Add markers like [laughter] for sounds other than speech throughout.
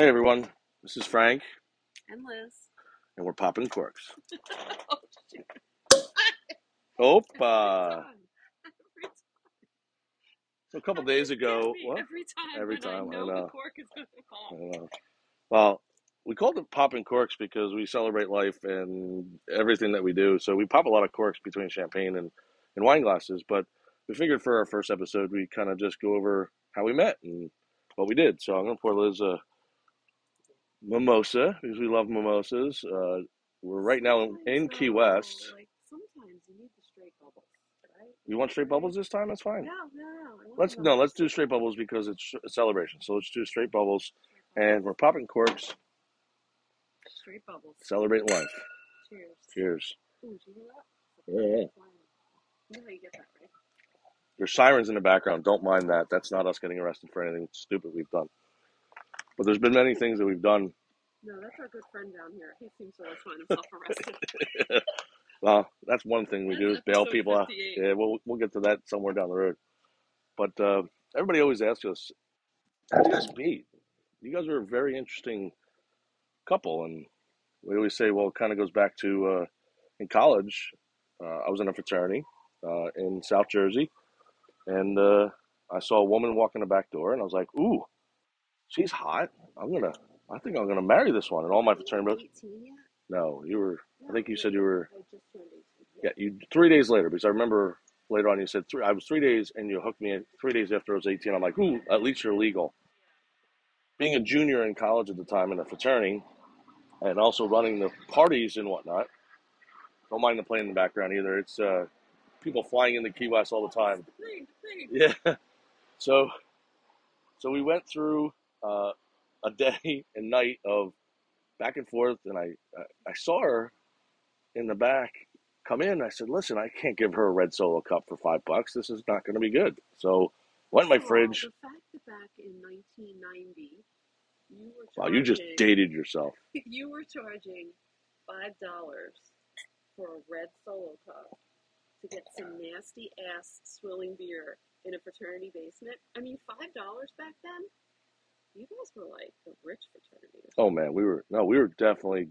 Hey everyone, this is Frank, And Liz. and we're popping corks. [laughs] Oh. Opa! [laughs] Every. Uh, [laughs] Every time. So a couple you days ago, get what? Every time Every time, I I know know. the cork is going to I know. Well, we called it popping corks because we celebrate life and everything that we do. So we pop a lot of corks between champagne and, and wine glasses. But we figured for our first episode, we kind of just go over how we met and what we did. So I'm going to pour Liz a mimosa because we love mimosas. Uh, we're right now in, Key West. You need the straight bubbles, right? You want straight bubbles this time? That's fine. No, no, no. Let's no, let's do straight bubbles because it's a celebration. So let's do straight bubbles, and we're popping corks, Straight bubbles. Celebrate life. Cheers. Cheers. Ooh, did you hear that? Yeah, yeah. You know you that, right? There's sirens in the background. Don't mind that. That's not us getting arrested for anything stupid we've done. But there's been many things that we've done. No, that's our good friend down here. He seems to always find himself [laughs] arrested. Well, that's one thing we do is bail episode people out. 58. Yeah, we'll we'll get to that somewhere down the road. But uh, everybody always asks us, "How did you guys meet?" You guys are a very interesting couple, and we always say, well, it kind of goes back to uh, in college. Uh, I was in a fraternity uh, in South Jersey, and uh, I saw a woman walk in the back door, and I was like, "Ooh, she's hot. I'm gonna. I think I'm gonna marry this one." And all my fraternity brothers. No, you were. I think you said you were. I just turned 18. Yeah, you three days later because I remember later on you said three. I was three days, and you hooked me in three days after I was 18. I'm like, "Ooh, at least you're legal." Being a junior in college at the time in a fraternity, and also running the parties and whatnot. Don't mind the plane in the background either. It's uh, people flying into Key West all the time. The plane, the plane. Yeah. [laughs] So, so we went through uh, a day [laughs] and night of back and forth, and I I saw her in the back come in. I said, "Listen, I can't give her a red solo cup for five bucks. This is not going to be good." So, went in my First of all, fridge. the fact that back in 1990, you were Wow, you just dated yourself. [laughs] you were charging five dollars for a red solo cup to get some nasty ass swilling beer in a fraternity basement. I mean, five dollars back then. You guys were like the rich fraternity. Or Oh man, we were no, we were definitely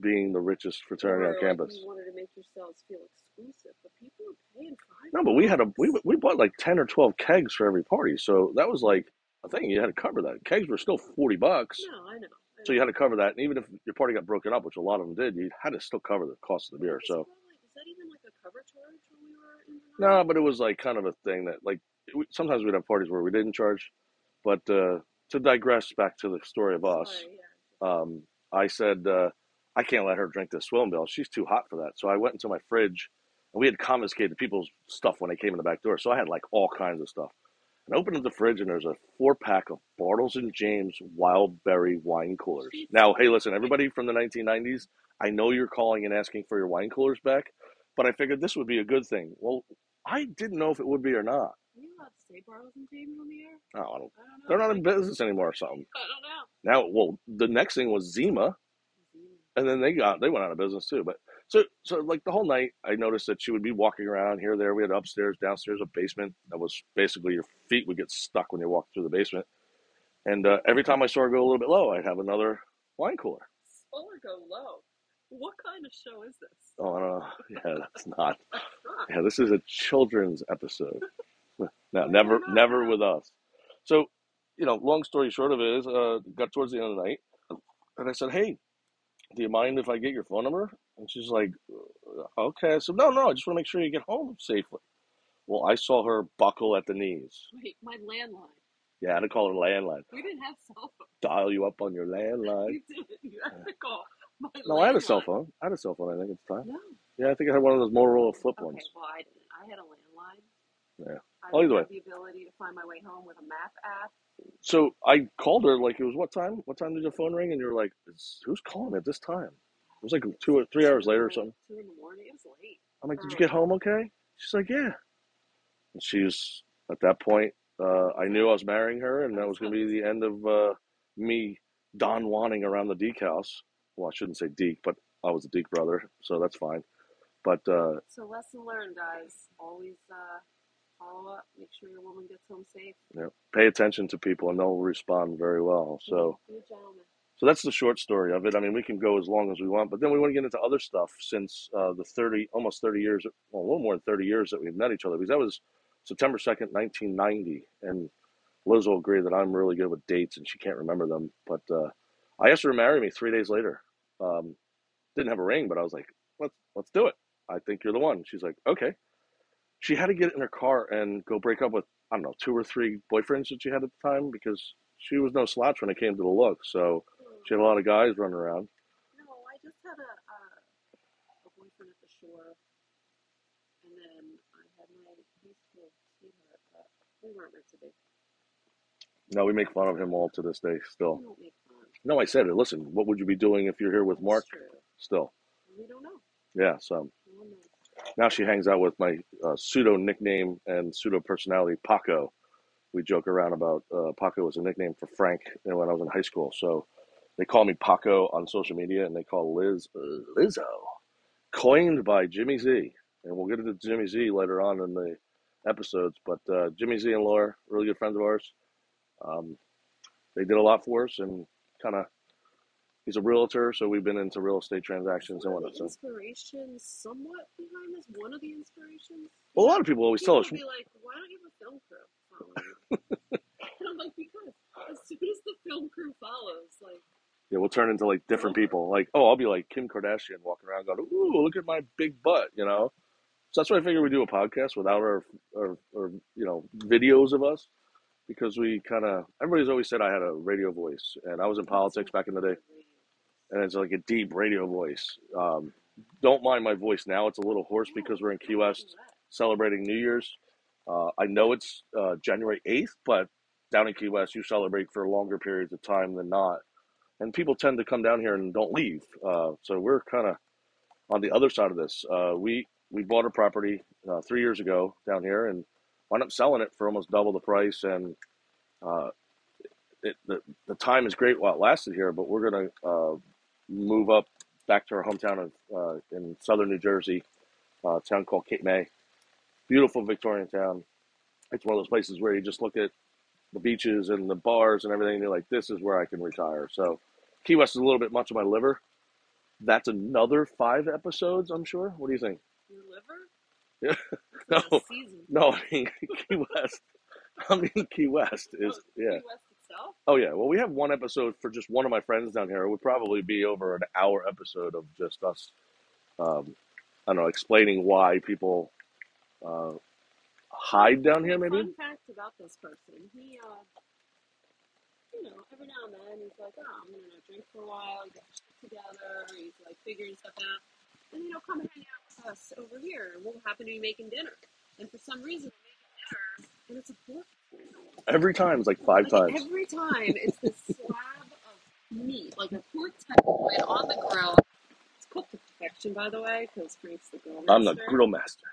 being the richest fraternity on Or like campus. you wanted to make yourselves feel exclusive, but people were paying five No, but we had a we bucks. we bought like ten or twelve kegs for every party, so that was like a thing. You had to cover that. Kegs were still forty bucks, No, I know. I so know. you had to cover that. And even if your party got broken up, which a lot of them did, you had to still cover the cost of the beer. was So like? Was that even like a cover charge when we were in no, night? but it was like kind of a thing that like we, sometimes we'd have parties where we didn't charge. But uh, to digress back to the story of us, Sorry, yeah. um, I said uh, I can't let her drink this swilling bill. She's too hot for that. So I went into my fridge, and we had confiscated people's stuff when they came in the back door. So I had like all kinds of stuff. And I opened up the fridge, and there's a four pack of Bartles and James wild berry wine coolers. Now, hey, listen, everybody from the 1990s, I know you're calling and asking for your wine coolers back, but I figured this would be a good thing. Well, I didn't know if it would be or not. Are you to say Bartles and James on the air? Oh, I don't, I don't know. they're not in business anymore or something. I don't know. Now, well, the next thing was Zima. and then they got they went out of business too. But so so like the whole night, I noticed that she would be walking around here, there. We had upstairs, downstairs, a basement that was basically your feet would get stuck when you walked through the basement. And uh, every time I saw her go a little bit low, I'd have another wine cooler. Slow or go low. What kind of show is this? Oh, I don't know. Yeah. That's not. [laughs] Yeah, this is a children's episode. [laughs] no, never, never with us. So, you know, long story short of it is, uh, got towards the end of the night, and I said, "Hey, do you mind if I get your phone number?" And she's like, "Uh, "Okay." I said, "No, no, I just want to make sure you get home safely." Well, I saw her buckle at the knees. Wait, my landline. Yeah, I had to call her landline. We didn't have cell phones. Dial you up on your landline. You didn't. You had to call my No, I had a cell phone. I had a cell phone. I think at the time. No. Yeah, I think I had one of those Motorola flip Okay, ones. well, I didn't. I had a landline. Yeah. I either way. the ability to find my way home with a map app. So I called her like it was what time? What time did the phone ring? And you were like, "It's- "Who's calling at this time?" It was like two or three hours later or something. Two in the morning. It was late. I'm like, "Did you get home okay?" She's like, "Yeah." And she's at that point. Uh, I knew I was marrying her, and that was going to be the end of uh, me Don wanting around the Deke house. Well, I shouldn't say Deke, but I was a Deke brother, so that's fine. But uh, So lesson learned, guys. Always uh, follow up, make sure your woman gets home safe. Yeah. Pay attention to people, and they'll respond very well. So. So that's the short story of it. I mean, we can go as long as we want, but then we want to get into other stuff since uh, the 30, almost 30 years, well, a little more than 30 years that we've met each other, because that was September 2nd, 1990. And Liz will agree that I'm really good with dates and she can't remember them. But uh, I asked her to marry me three days later. Um, didn't have a ring, but I was like, let's, let's do it. I think you're the one. She's like, okay. She had to get in her car and go break up with, I don't know, two or three boyfriends that she had at the time because she was no slouch when it came to the look. So, she had a lot of guys running around. No, I just had a, uh, a boyfriend at the shore, and then I had my high school sweetheart, but we weren't meant to be. No, we make fun of him all to this day still. We don't make fun. No, I said it. Listen, what would you be doing if you're here with Mark still? We don't know. Yeah, so No one knows. Now she hangs out with my uh, pseudo nickname and pseudo personality, Paco. We joke around about uh, Paco was a nickname for Frank when I was in high school. So they call me Paco on social media and they call Liz Lizzo, coined by Jimmy Z. And we'll get into Jimmy Z later on in the episodes. But uh, Jimmy Z and Laura, really good friends of ours. Um, they did a lot for us and kind of, he's a realtor, so we've been into real estate transactions and whatnot. So, inspirations somewhat behind this, one of the inspirations. well, a lot of people always tell People us, will be like, why don't you have a film crew [laughs] and I'm like, because as soon as the film crew follows, like, Yeah, we'll turn into like different people. Like, oh, I'll be like Kim Kardashian walking around going, ooh, look at my big butt, you know? So that's why I figured we do a podcast without our, our, our you know, videos of us because we kind of, everybody's always said I had a radio voice and I was in politics back in the day and it's like a deep radio voice. Um, don't mind my voice now. It's a little hoarse because we're in Key West celebrating New Year's. Uh, I know it's uh, January 8th, but down in Key West, you celebrate for longer periods of time than not. And people tend to come down here and don't leave. Uh, so we're kind of on the other side of this. Uh, we, we bought a property uh, three years ago down here and wound up selling it for almost double the price. And uh, it, the, the time is great while it lasted here, but we're going to uh, move up back to our hometown of, uh, in southern New Jersey, uh, a town called Cape May beautiful Victorian town. It's one of those places where you just look at the beaches and the bars and everything, and you're like, this is where I can retire. So Key West is a little bit much of my liver. That's another five episodes, I'm sure. What do you think? Your liver? Yeah. [laughs] No, no, I mean [laughs] Key West. I mean Key West is Oh, yeah. Itself? Oh yeah. Well, we have one episode for just one of my friends down here. It would probably be over an hour episode of just us. Um, I don't know, explaining why people uh, hide down here. Maybe. Fun fact about this person, he, uh, you know, every now and then he's like, oh, I'm gonna drink for a while, get shit together. He's like figuring stuff out, and you know, come hang out with us over here, and we'll happen to be making dinner. And for some reason, we're making dinner, and it's a pork. Every time it's like five Like times. every time, it's this [laughs] slab of meat, like a pork tenderloin on the grill. It's cooked to perfection, by the way, because Frank's the grill I'm the grill master.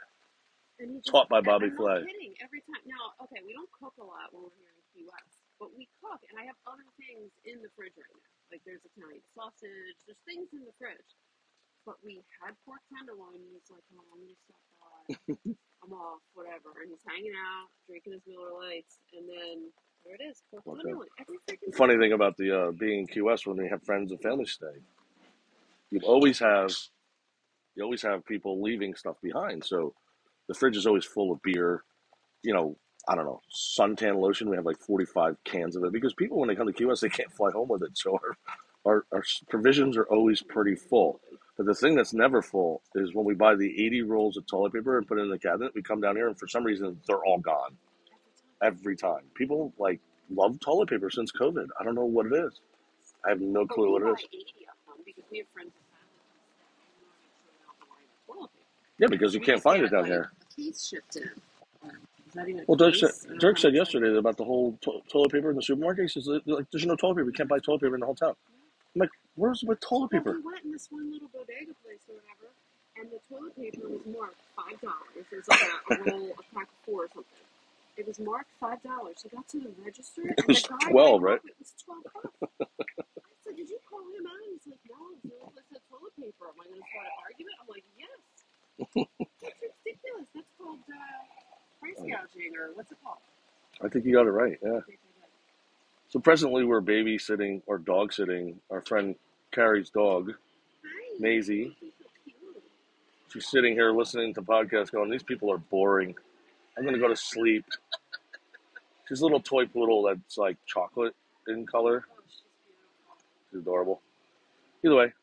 Just, Taught by Bobby I'm Flay. kidding. Every time. Now, okay, we don't cook a lot when we're here in Key West, but we cook, and I have other things in the fridge right now. Like there's Italian sausage. There's things in the fridge. But we had pork tenderloin, and he's like, "Oh, I'm gonna stop. I'm off, whatever." And he's hanging out, drinking his Miller Lites, and then there it is, Okay. tenderloin. Every freaking Funny thing about the uh, being in Key West when we have friends and family stay, you always have you always have people leaving stuff behind. So the fridge is always full of beer. You know, I don't know suntan lotion. We have like forty five cans of it because people when they come to Key West they can't fly home with it. So our our, our provisions are always pretty full. But the thing that's never full is when we buy the 80 rolls of toilet paper and put it in the cabinet, we come down here and for some reason they're all gone Every time. People like love toilet paper since COVID. I don't know what it is. I have no But clue we what it is. 80 of them because we have friends and family. who want to make sure they don't have to worry about toilet paper. Yeah, because you We can't just find get it down like here. a case shipped in. Or Is that even a Well, Dirk said, case? I don't Dirk said um, that yesterday about the whole to- toilet paper in the supermarket. He says, like, there's no toilet paper. You can't buy toilet paper in the whole town. I'm like, where's my toilet Well, paper? we went in this one little bodega place or whatever, and the toilet paper was marked five dollars. It was like a, a [laughs] roll, a pack of four or something. It was marked five dollars. He got to the register, and It was the guy 12, rang right? It was twelve bucks. I said, "Did you call him out?" He's like, "No, it's the only place that toilet paper." Am I going to start an argument? I'm like, "Yes." That's ridiculous. That's called uh, price [laughs] gouging. Or what's it called? I think you got it right. Yeah. I think I did. So presently we're babysitting or dog sitting our friend Carrie's dog. Maisie. She's so cute. She's sitting here listening to podcasts, going, "These people are boring. I'm gonna go to sleep." She's a little toy poodle that's like chocolate in color. Oh, she's adorable. Either way,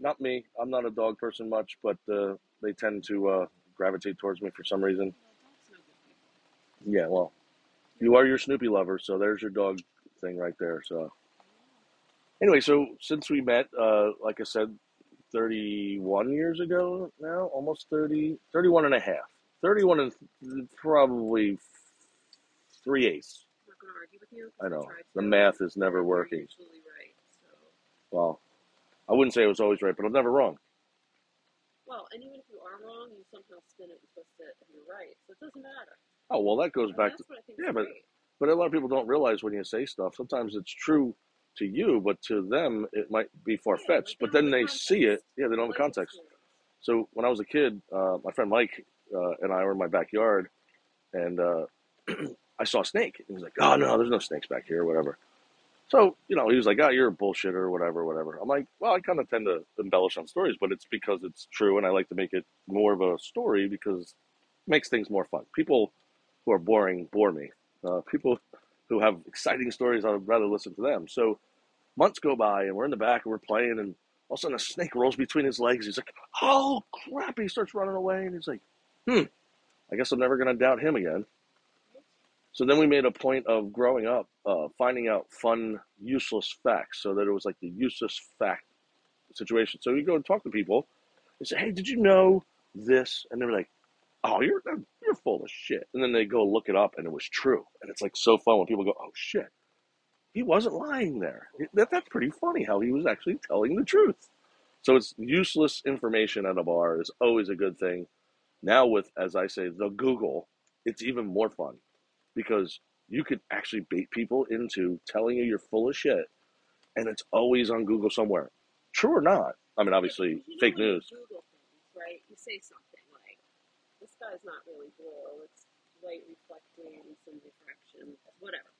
not me. I'm not a dog person much, but uh, they tend to uh, gravitate towards me for some reason. Well, dogs know good people. Yeah, well, you are your Snoopy lover, so there's your dog thing right there. So anyway, so since we met, uh, like I said, 31 years ago now, almost 30, 31 and a half. 31 and th- probably three eighths. I'm going to argue with you. 'cause I know. The math is never working. right. So, Well, I wouldn't say it was always right, but I'm never wrong. well, and even if you are wrong, you somehow spin it and twist it, and you're right. So it doesn't matter. Oh, well, that goes And back to, what I think yeah, but great. But a lot of people don't realize when you say stuff, sometimes it's true to you, but to them, it might be far fetched. like but then they the see it. Yeah, they don't have context. So when I was a kid, uh, my friend Mike uh, and I were in my backyard, and uh, [clears throat] I saw a snake. He was like, "Oh no, there's no snakes back here, whatever." So you know, he was like, "Oh, you're a bullshitter, whatever, whatever." I'm like, "Well, I kind of tend to embellish on stories, but it's because it's true, and I like to make it more of a story because it makes things more fun." People who are boring bore me. Uh, people who have exciting stories, I'd rather listen to them. So months go by, and we're in the back, and we're playing, and all of a sudden a snake rolls between his legs. He's like, "Oh crap!" He starts running away, and he's like, "Hmm, I guess I'm never gonna doubt him again." So then we made a point of growing up, uh, finding out fun, useless facts, so that it was like the useless fact situation. So you go and talk to people, and say, "Hey, did you know this?" And they're like, "Oh, you're you're full of shit." And then they go look it up, and it was true. And it's like so fun when people go, "Oh shit, he wasn't lying there." That that's pretty funny how he was actually telling the truth. So it's useless information at a bar is always a good thing. Now with, as I say, the Google, it's even more fun because you could actually bait people into telling you you're full of shit, and it's always on Google somewhere, true or not. I mean, obviously, know fake news. Things, right? You say something "This guy's not really blue. It's light reflecting some refraction, whatever,"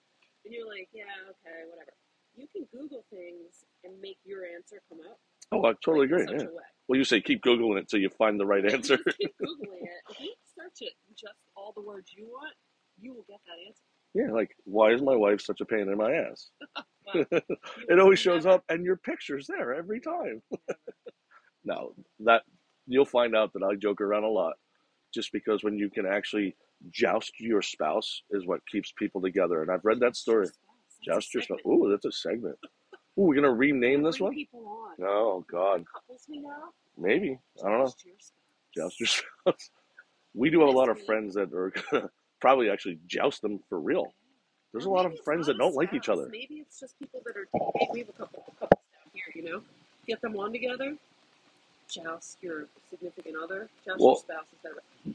and you're like, "Yeah, okay, whatever." You can Google things and make your answer come up Oh, I totally agree. Yeah. Well, you say keep googling it till you find the right [laughs] answer. keep [laughs] googling it. If you search it just all the words you want, you will get that answer. yeah, like why is my wife such a pain in my ass? [laughs] Well, it always shows never, up, and your picture's there every time. never. No, that you'll find out that I joke around a lot, just because when you can actually joust your spouse is what keeps people together. And I've read that story. Joust your spouse. Ooh, that's a segment. Ooh, we're gonna rename this one. Oh God, Couples we know, maybe I don't know. joust your spouse. [laughs] We do have a lot of friends that are gonna [laughs] probably actually joust them for real. There's a lot of friends that don't like each other. Maybe it's just people that are. We have a couple couples down here, you know. Get them on together. Joust your significant other. Joust your Well, spouse of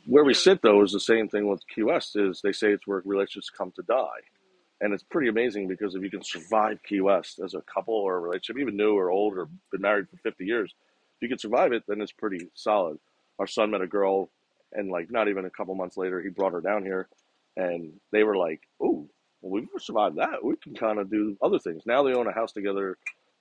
where we sit though is the same thing with Key West. Is they say it's where relationships come to die. And it's pretty amazing because if you can survive Key West as a couple or a relationship, even new or old or been married for 50 years, if you can survive it, then it's pretty solid. Our son met a girl, and like not even a couple months later, he brought her down here, and they were like, "Ooh, well, we've survived that. We can kind of do other things." Now they own a house together.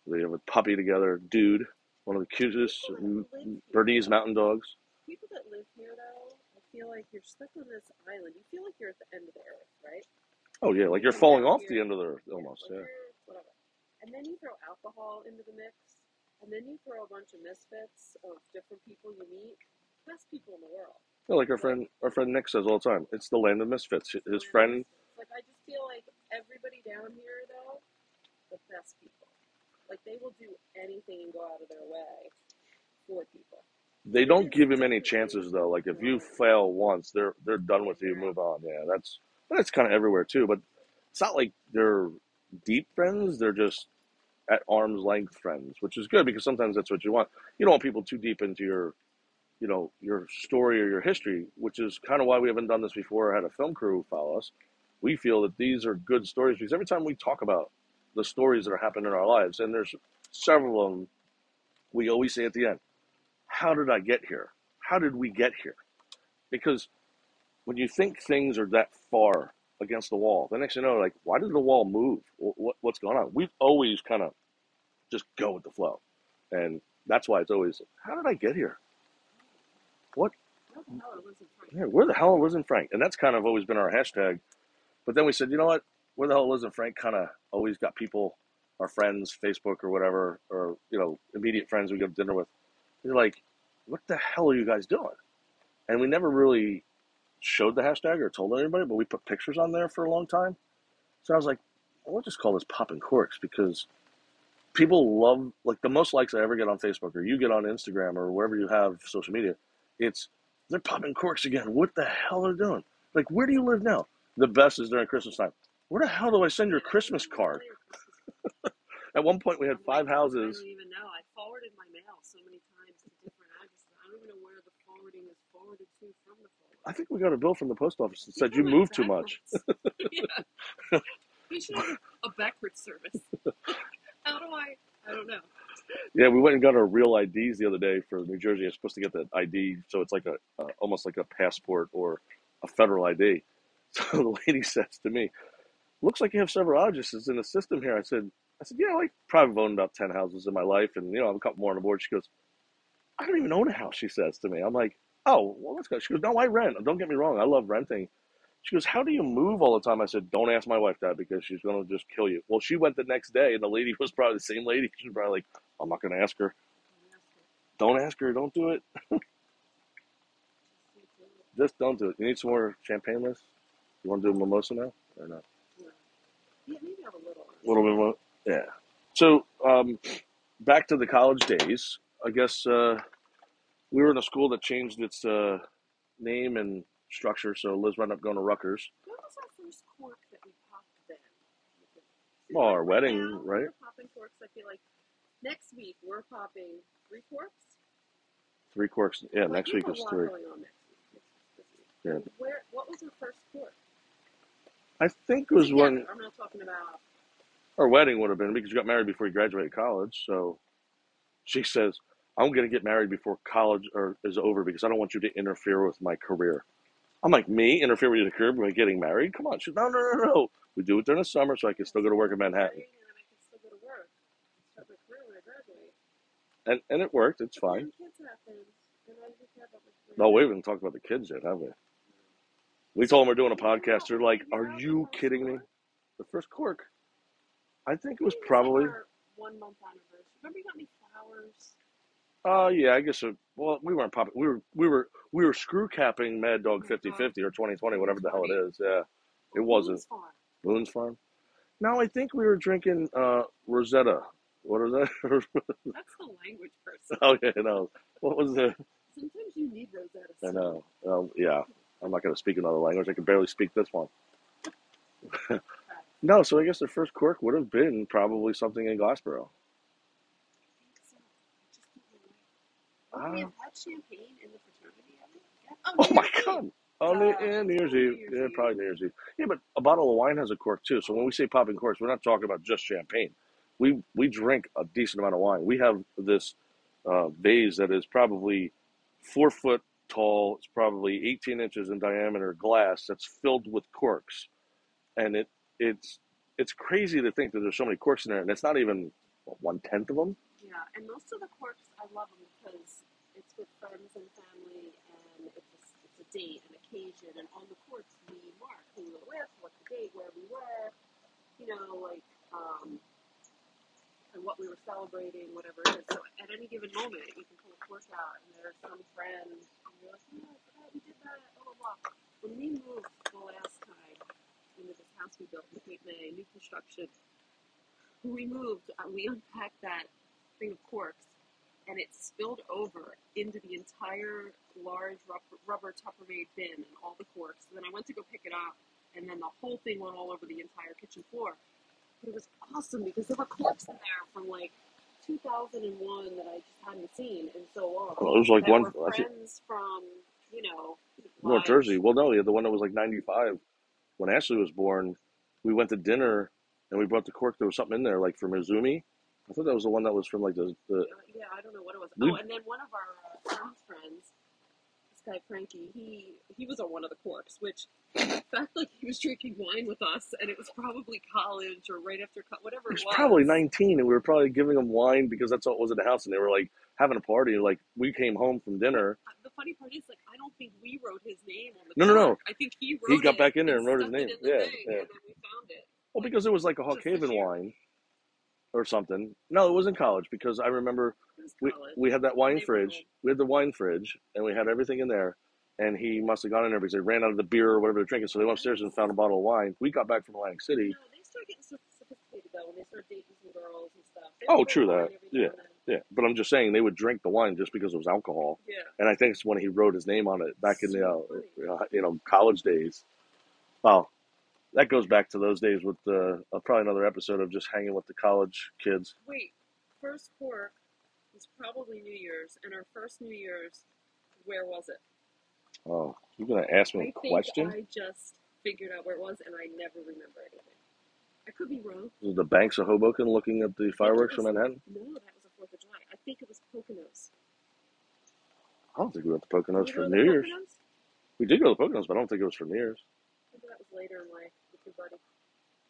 They have a puppy together, dude, one of the cutest M- Bernese mountain dogs. people that live here though, I feel like you're stuck on this island. You feel like you're at the end of the earth, right? Oh yeah, like You you're falling off the end of the earth almost. Yeah. whatever. And then you throw alcohol into the mix, and then you throw a bunch of misfits of different people you meet. Best people in the world. Yeah, like our friend, our friend Nick says all the time. It's the land of misfits. His friend. Like I just feel like everybody down here though, the best people. Like they will do anything and go out of their way for people. they don't give him any chances though. Like if you fail once, they're they're done with you. Move on. Yeah, that's that's kind of everywhere too. But it's not like they're deep friends. They're just at arm's length friends, which is good because sometimes that's what you want. You don't want people too deep into your, you know, your story or your history, which is kind of why we haven't done this before. Or had a film crew follow us. We feel that these are good stories because every time we talk about the stories that are happening in our lives, and there's several of them, we always say at the end, "How did I get here? How did we get here?" Because when you think things are that far against the wall. The next thing you know, like, why did the wall move? What, what's going on? We've always kind of just go with the flow, and that's why it's always, how did I get here? What? What the hell? It wasn't Frank. Yeah, where the hell was not Frank? And that's kind of always been our hashtag. But then we said, you know what? Where the hell wasn't Frank? Kind of always got people, our friends, Facebook or whatever, or you know, immediate friends we go to dinner with. They're like, what the hell are you guys doing? And we never really showed the hashtag or told anybody, but we put pictures on there for a long time. So I was like, we'll just call this popping corks because people love like the most likes I ever get on Facebook or you get on Instagram or wherever you have social media. It's they're popping corks again. What the hell are they doing? Like, where do you live now? The best is during Christmas time. Where the hell do I send your Christmas card? [laughs] At one point, we had five I houses. don't even know. I forwarded my mail so many times to different addresses. I don't even know where the forwarding is forwarded to from the. I think we got a bill from the post office that said you moved too much. [laughs] yeah. We should have a backwards service. [laughs] How do I? I don't know. Yeah, we went and got our real IDs the other day for New Jersey. I'm supposed to get that ID, so it's like a uh, almost like a passport or a federal ID. So the lady says to me, "Looks like you have several addresses in the system here." I said, "I said, yeah, I like probably owned about ten houses in my life, and you know, I have a couple more on the board." She goes, "I don't even own a house." She says to me, "I'm like, oh, well, let's go." She goes, "No, I rent. Don't get me wrong, I love renting." She goes, How do you move all the time? I said, Don't ask my wife that because she's going to just kill you. Well, she went the next day, and the lady [laughs] was probably the same lady. She was probably like, I'm not going to ask her. Don't ask her. Don't do it. [laughs] Just don't do it. You need some more champagne, Liz? You want to do a mimosa now? Or not? Yeah, maybe have a little. A little bit more? Yeah. So, um, back to the college days. I guess uh, we were in a school that changed its uh, name and structure, so Liz wound up going to Rutgers. What was our first cork that we popped then? Well, our wedding, now, right? We're popping corks. I feel like next week we're popping three corks. Three corks. Yeah, next week is three. Next week. This week. Yeah. Where? What was our first cork? I think it was Together. when I'm not talking about. our wedding would have been because you got married before you graduated college. So she says, I'm going to get married before college or is over because I don't want you to interfere with my career. I'm like, me interfere with your career by getting married? Come on. She, no, no, no, no. We do it during the summer so I can still go to work in Manhattan. And then I can still go to work. Start my career when I graduate. And, and it worked. It's But fine. then kids happen, and I just my career. No, we haven't talked about the kids yet, have we? We told them we're doing a podcast. They're like, Are you kidding me? The first cork. I think it was probably. one month anniversary. Remember you got me flowers? Oh yeah, I guess. Well, we weren't popping. We were we were we were screw capping Mad Dog 50-50 or 2020, whatever the hell it is. Yeah, It wasn't. Boone's Farm. Boone's Farm. No, I think we were drinking uh, Rosetta. What is that? [laughs] That's the language person. oh yeah, no. What was it? Sometimes you need Rosetta. I know. Um, yeah, I'm not going to speak another language. I can barely speak this one. [laughs] no, so I guess the first cork would have been probably something in Glassboro. I think so. Just don't know. We Ah. had champagne in the fraternity? Yeah. Oh New my. God. Oh, New, Uh, New Year's probably Eve. Yeah, probably New Year's Eve. Yeah, but a bottle of wine has a cork too. So when we say popping corks, we're not talking about just champagne. We we drink a decent amount of wine. We have this uh, vase that is probably four foot tall. It's probably 18 inches in diameter glass that's filled with corks, and it it's it's crazy to think that there's so many corks in there, and it's not even one tenth of them. Yeah, and most of the corks, I love them because it's with friends and family, and it's a, it's a date, an occasion, and on the corks we mark who we were with, what the date, where we were, you know, like, um, and what we were celebrating, whatever it is. So at any given moment, you can pull a cork out, and there's some friend, and you're like, oh, I we did that, blah, blah, blah. When we moved the last time into this house we built in Cape May, new construction, we moved, uh, we unpacked that thing of corks, and it spilled over into the entire large rubber, rubber Tupperware bin and all the corks. And then I went to go pick it up, and then the whole thing went all over the entire kitchen floor. It was awesome because there were corks in there from like 2001 that I just hadn't seen and so on. Well, it was like one. I think friends from, you know, North. Jersey. Well, no, yeah, the one that was like 95. When Ashley was born, we went to dinner and we brought the cork. There was something in there, like from Izumi. I thought that was the one that was from like the. the Yeah, I don't know what it was. We- Oh, and then one of our uh, friends' friends, guy Frankie, he he was on one of the corks, which [laughs] felt like he was drinking wine with us, and it was probably college or right after co- whatever He it was was. probably 19, and we were probably giving him wine because that's all it was in the house, and they were like having a party. Like we came home from dinner. Uh, The funny part is, like, I don't think we wrote his name on the No, no, no. I think he wrote He got back in there and wrote his name. Yeah, thing, yeah. and then we found it. Well, because it was like a Hawkhaven wine or something. No, it wasn't college because I remember we we had that wine fridge. We had the wine fridge, and we had everything in there. And he must have gone in there because they ran out of the beer or whatever they're drinking. So they went upstairs and found a bottle of wine. We got back from Atlantic City. No, they start getting so sophisticated though when they start dating some girls and stuff. They Oh, true that. Yeah. Yeah, but I'm just saying they would drink the wine just because it was alcohol. Yeah. And I think it's when he wrote his name on it back in the uh, uh, you know college days. Well, that goes back to those days with uh, uh, probably another episode of just hanging with the college kids. Wait, first cork was probably New Year's, and our first New Year's, where was it? Oh, you're gonna ask me I a think question? I just figured out where it was, and I never remember anything. I could be wrong. Was it the banks of Hoboken looking at the fireworks from Manhattan? No, that was the Fourth of July. I think it was Poconos. I don't think we went to Poconos you for New Year's. Poconos? We did go to Poconos, but I don't think it was for New Year's. Maybe that was later in life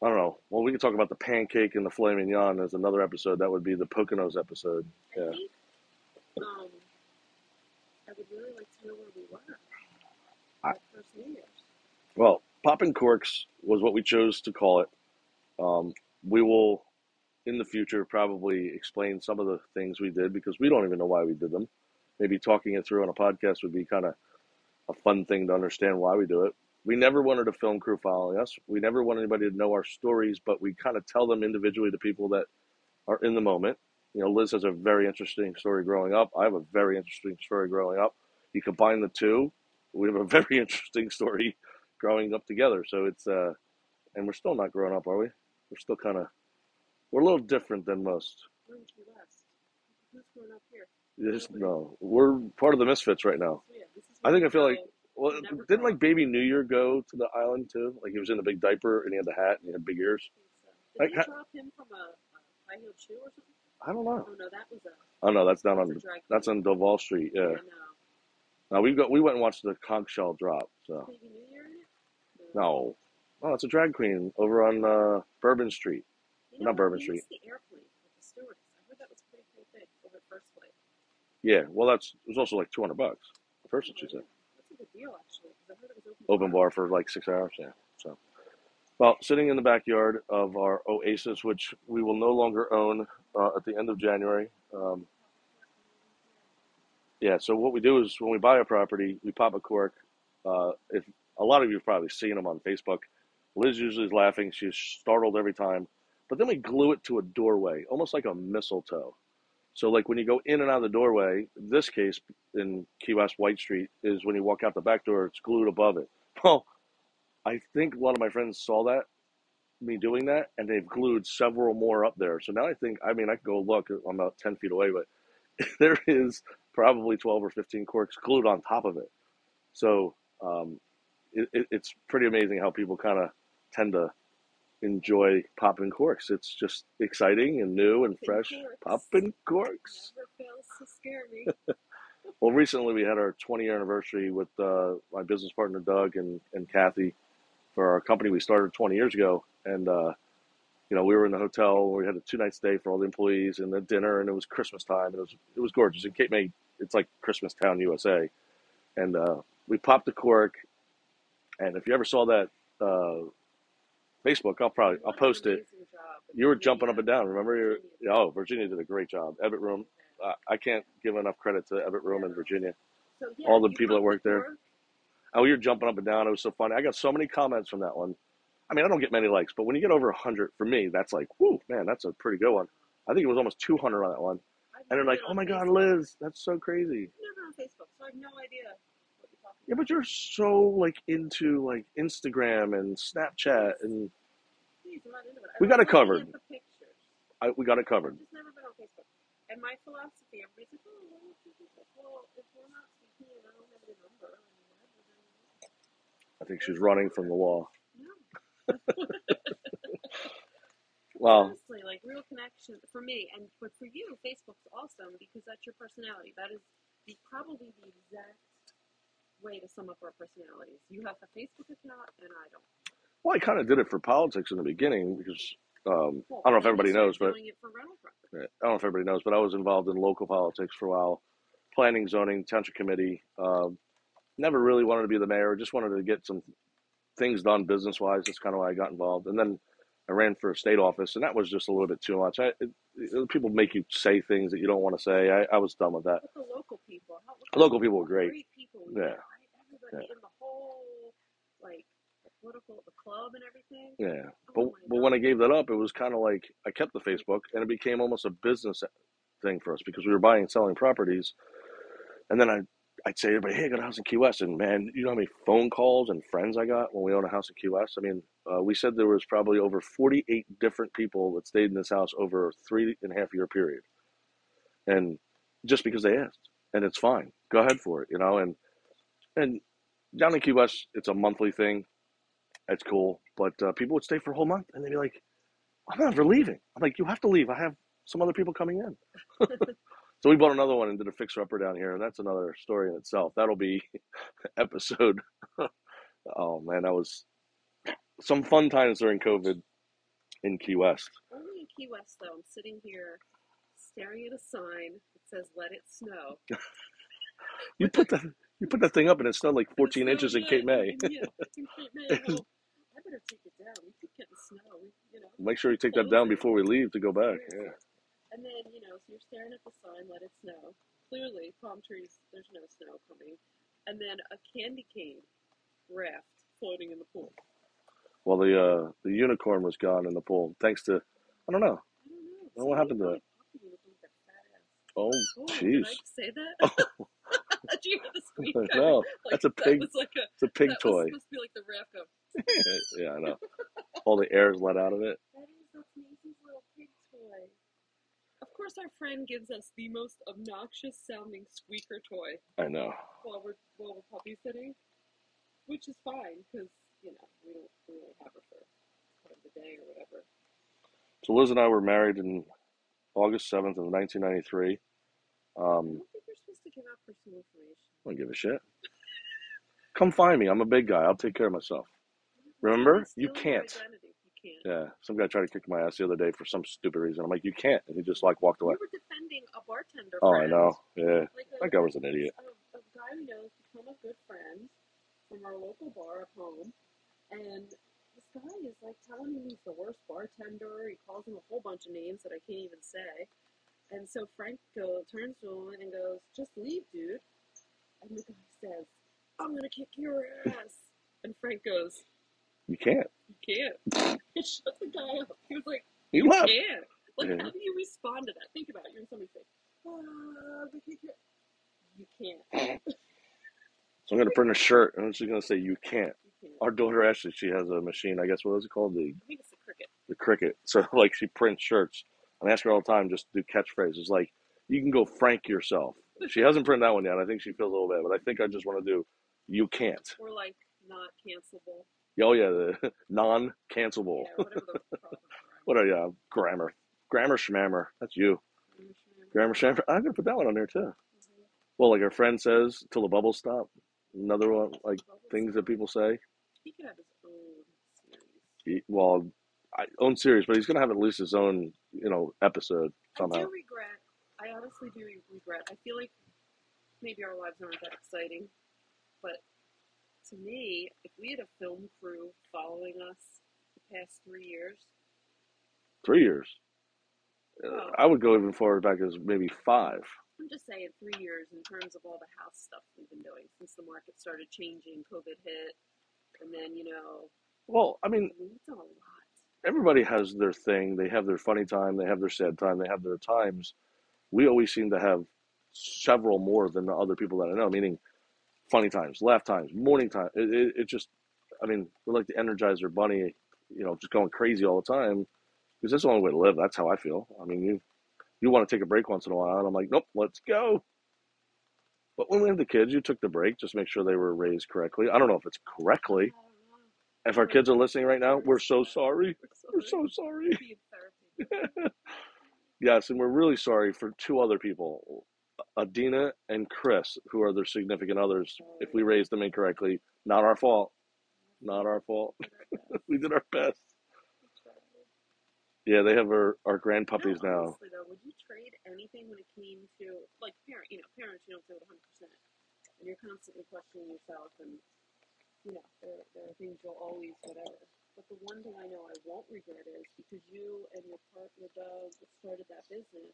I don't know. Well, we could talk about the pancake and the filet mignon as another episode. That would be the Poconos episode. I Yeah. think um, I would really like to know where we were. I- first New Year's. Well, popping corks was what we chose to call it. Um, we will, in the future, probably explain some of the things we did because we don't even know why we did them. Maybe talking it through on a podcast would be kind of a fun thing to understand why we do it. We never wanted a film crew following us. We never want anybody to know our stories, but we kind of tell them individually to people that are in the moment. You know, Liz has a very interesting story growing up. I have a very interesting story growing up. You combine the two, we have a [laughs] very interesting story growing up together. So it's uh, and we're still not growing up, are we? We're still kind of we're a little different than most. Who's growing up here? Just no, we're part of the misfits right now. So, yeah, this is I think I feel like well, Never didn't like. Baby New Year go to the island too? Like he was in a big diaper and he had the hat and he had big ears. Did Like, they drop him from a, a high heeled shoe or something? I don't know. Oh no, that was a. Oh no, that's down on that's on Duval Street. Yeah. no. Now we got we went and watched the conch shell drop. So Baby New Year in it? no, oh, it's a drag queen over on uh, Bourbon Street. You Not? Bourbon Street. the airplane with the. I heard that was pretty, pretty big over at first flight. Yeah, well that's it was also like two hundred bucks. The first one she said. Open. open bar for like six hours. Yeah. So, well, sitting in the backyard of our Oasis, which we will no longer own uh, at the end of January. Um, yeah. So what we do is when we buy a property, we pop a cork. Uh, if a lot of you have probably seen them on Facebook, Liz usually is laughing. She's startled every time. But then we glue it to a doorway, almost like a mistletoe. So like when you go in and out of the doorway, this case in Key West White Street is when you walk out the back door, it's glued above it. [laughs] Well, I think a lot of my friends saw that, me doing that, and they've glued several more up there. So now I think, I mean, I can go look, I'm about 10 feet away, but [laughs] there is probably 12 or 15 corks glued on top of it. So um, it, it, it's pretty amazing how people kind of tend to enjoy popping corks. It's just exciting and new and fresh. Popping corks. Never fails to scare me. [laughs] [laughs] Well, recently we had our 20 year anniversary with uh, my business partner Doug and, and Kathy for our company we started 20 years ago. And, uh, you know, we were in the hotel. We had a two night stay for all the employees and the dinner, and it was Christmas time. And it was it was gorgeous. In Cape May, it's like Christmas Town, USA. And uh, we popped the cork. And if you ever saw that uh, Facebook, I'll probably I'll post it. You were jumping up and down. Remember? You Virginia. oh, Virginia did a great job. Ebbitt Room. I I can't give enough credit to Ebbitt Room in Virginia. All the people that work there. Oh, you're jumping up and down. It was so funny. I got so many comments from that one. I mean, I don't get many likes, but when you get over 100, for me, that's like, whoo, man, that's a pretty good one. I think it was almost 200 on that one. And they're like, oh my God, Liz, that's so crazy. Never on Facebook, so I have no idea you're Yeah, but you're so like into like Instagram and Snapchat, and Please, I'm not into it. I We got it covered. at the pictures. I, we got it covered. I've just never been on Facebook. And my philosophy, everybody's like, oh, well, it's Facebook. Well, if we're not speaking I don't have your number, and whatever, then I think she's running from the law. no. [laughs] [laughs] Well, Honestly, like real connection for me, and but for you, Facebook's awesome because that's your personality. That is the, probably the exact way to sum up our personalities. You have a Facebook account, and I don't. Well, I kind of did it for politics in the beginning because um, Well, I don't know if everybody knows, but doing it for rental. I don't know if everybody knows, but I was involved in local politics for a while, planning, zoning, township committee. Um, never really wanted to be the mayor. Just wanted to get some things done business wise. That's kind of why I got involved. And then I ran for a state office, and that was just a little bit too much. I, it, it- people make you say things that you don't want to say. I, I was done with that. But the local people, how, Local people were the great. people we Yeah. met, right? Everybody in the whole, like, what do you call it, the club and everything. Yeah. Oh But, but when I gave that up, it was kind of like I kept the Facebook, and it became almost a business thing for us because we were buying and selling properties. And then I, I'd say to everybody, hey, I got a house in Key West. And man, you know how many phone calls and friends I got when we owned a house in Key West? I mean, uh, we said there was probably over 48 different people that stayed in this house over a three and a half year period. And just because they asked. And it's fine. Go ahead for it, you know? And, and down in Key West, it's a monthly thing. It's cool. But uh, people would stay for a whole month and they'd be like, I'm never leaving. I'm like, you have to leave. I have some other people coming in. [laughs] so we bought another one and did a fixer upper down here, and that's another story in itself. That'll be [laughs] episode. [laughs] oh man, that was some fun times during COVID in Key West. Only in Key West, though, I'm sitting here staring at a sign that says "Let it snow." You put that you put that thing up and it snowed like 14 snowed, inches in Cape May. yeah, [laughs] in Cape May. I better take it down. We keep getting snow. We, you know, Make sure you take that down before we leave to go back. Yeah. And then, you know, so you're staring at the sign, let it snow. Clearly, palm trees, there's no snow coming. And then a candy cane raft floating in the pool. Well, the uh, the unicorn was gone in the pool thanks to I don't know. I don't know. Well, what happened to Somebody probably popped it that fat ass. Oh, Oh, [laughs] [laughs] [laughs] no, like, that's a that pig. was like a It's a pig that toy. supposed to be like the raft [laughs] yeah, I know. All the air is let out of it. That is that's Maisie's little pig toy. Of course, our friend gives us the most obnoxious sounding squeaker toy I know. while we're while we're puppy sitting, which is fine because you know we don't really have her for part of the day or whatever. So Liz and I were married in August 7th of 1993. I Um, don't think you're supposed to give out personal information. I don't give a shit. Come find me. I'm a big guy. I'll take care of myself. Remember? You can't. You can't. Yeah. Some guy tried to kick my ass the other day for some stupid reason. I'm like, you can't. And he just like walked away. We were defending a bartender. Oh, I know. Yeah. Like That guy was an idiot. A, a guy we know become a good friend from our local bar at home, and this guy is like telling him he's the worst bartender. He calls him a whole bunch of names that I can't even say. And so Frank go, turns to him and goes, "Just leave, dude." And the guy says, "I'm gonna kick your ass." And Frank goes, You can't. "You can't." [laughs] It shut the guy up. He was like, He "You left. can't." Like, Yeah. how do you respond to that? Think about it. You're in somebody's face. Ah, but you can't. You can't. So I'm going to print a shirt and she's going to say, you can't. You can't. Our daughter, actually, she has a machine. I guess, what is it called? The, I think it's a cricket. the Cricut. So, [laughs] like, she prints shirts. And I ask her all the time just to do catchphrases like, you can go frank yourself. She hasn't printed that one yet. I think she feels a little bad, but I think I just want to do, you can't. Or like not cancelable. Oh, yeah, the [laughs] non cancelable. Yeah, whatever the [laughs] What are you? Grammar. Grammar schmammer. That's you. Grammar schmammer. I'm to put that one on there too. Mm-hmm. Well, like our friend says, till the bubbles stop. Another one, like things that people say. He could have his own series. He, well, I, own series, but he's to have at least his own, you know, episode I somehow. do regret. I honestly do regret. I feel like maybe our lives aren't that exciting, but to me, if we had a film crew following us the past three years, Three years. Uh, Oh. I would go even far back as maybe five. I'm just saying three years in terms of all the house stuff we've been doing since the market started changing, COVID hit, and then you know, Well, I mean, I mean, we've a lot. everybody has their thing. They have their funny time. They have their sad time. They have their times. We always seem to have several more than the other people that I know, meaning funny times, laugh times, morning time. It, it, it just, I mean, we're like the Energizer Bunny, you know, just going crazy all the time because that's the only way to live. That's how I feel. I mean, you you want to take a break once in a while, and I'm like, nope, let's go. But when we have the kids, you took the break. Just make sure they were raised correctly. I don't know if it's correctly. I don't know. If our kids are listening right now, we're so sorry. We're We're so sorry. Be in therapy. [laughs] Yes, and we're really sorry for two other people. Adina and Chris, who are their significant others, if we raised them incorrectly, not our fault. Not our fault. [laughs] we did our best. Yeah, they have our, our grand puppies no, now. honestly though, would you trade anything when it came to like parent? You know, parents, you don't do it 100, percent and you're constantly questioning yourself, and you know, there there are things you'll always whatever. But the one thing I know I won't regret is because you and your partner Doug started that business.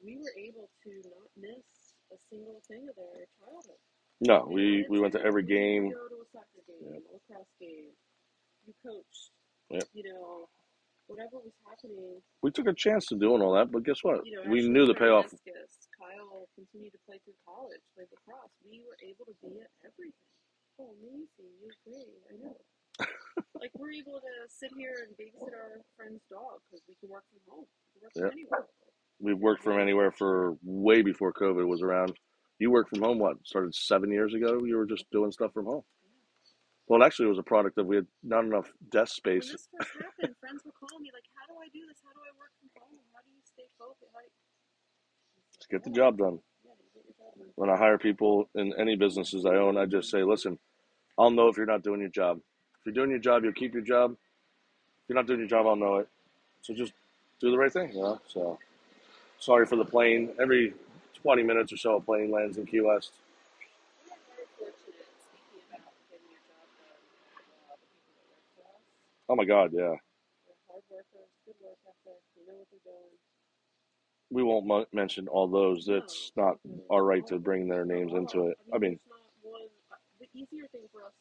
We were able to not miss a single thing of their childhood. No, we, we went to every game. Go to a soccer game, a lacrosse game. You coached. Yep. You know, whatever was happening. We took a chance to doing all that, but guess what? You know, We knew the payoff. Fernandez, Kyle continued to play through college, played lacrosse. We were able to be at everything. Oh, amazing! You're great. I know. Like we're able to sit here and babysit our friend's dog because we can work from home. We work yep. from anywhere. We've worked from anywhere for way before COVID was around. You worked from home, what, started seven years ago? You were just doing stuff from home. Well, actually, it was a product of we had not enough desk When space. this first happened, friends were calling me like, "How do I do this? How do I work from home? How do you stay focused?" You... get the job done. Yeah, you get your job done. When I hire people in any businesses I own, I just say, listen, I'll know if you're not doing your job. If you're doing your job, you'll keep your job. If you're not doing your job, I'll know it. So just do the right thing, you know? So sorry for the plane. Every 20 minutes or so, a plane lands in Key West. Oh my God, yeah. We won't mention all those. It's not our right to bring their names into it. I mean, The easier thing for us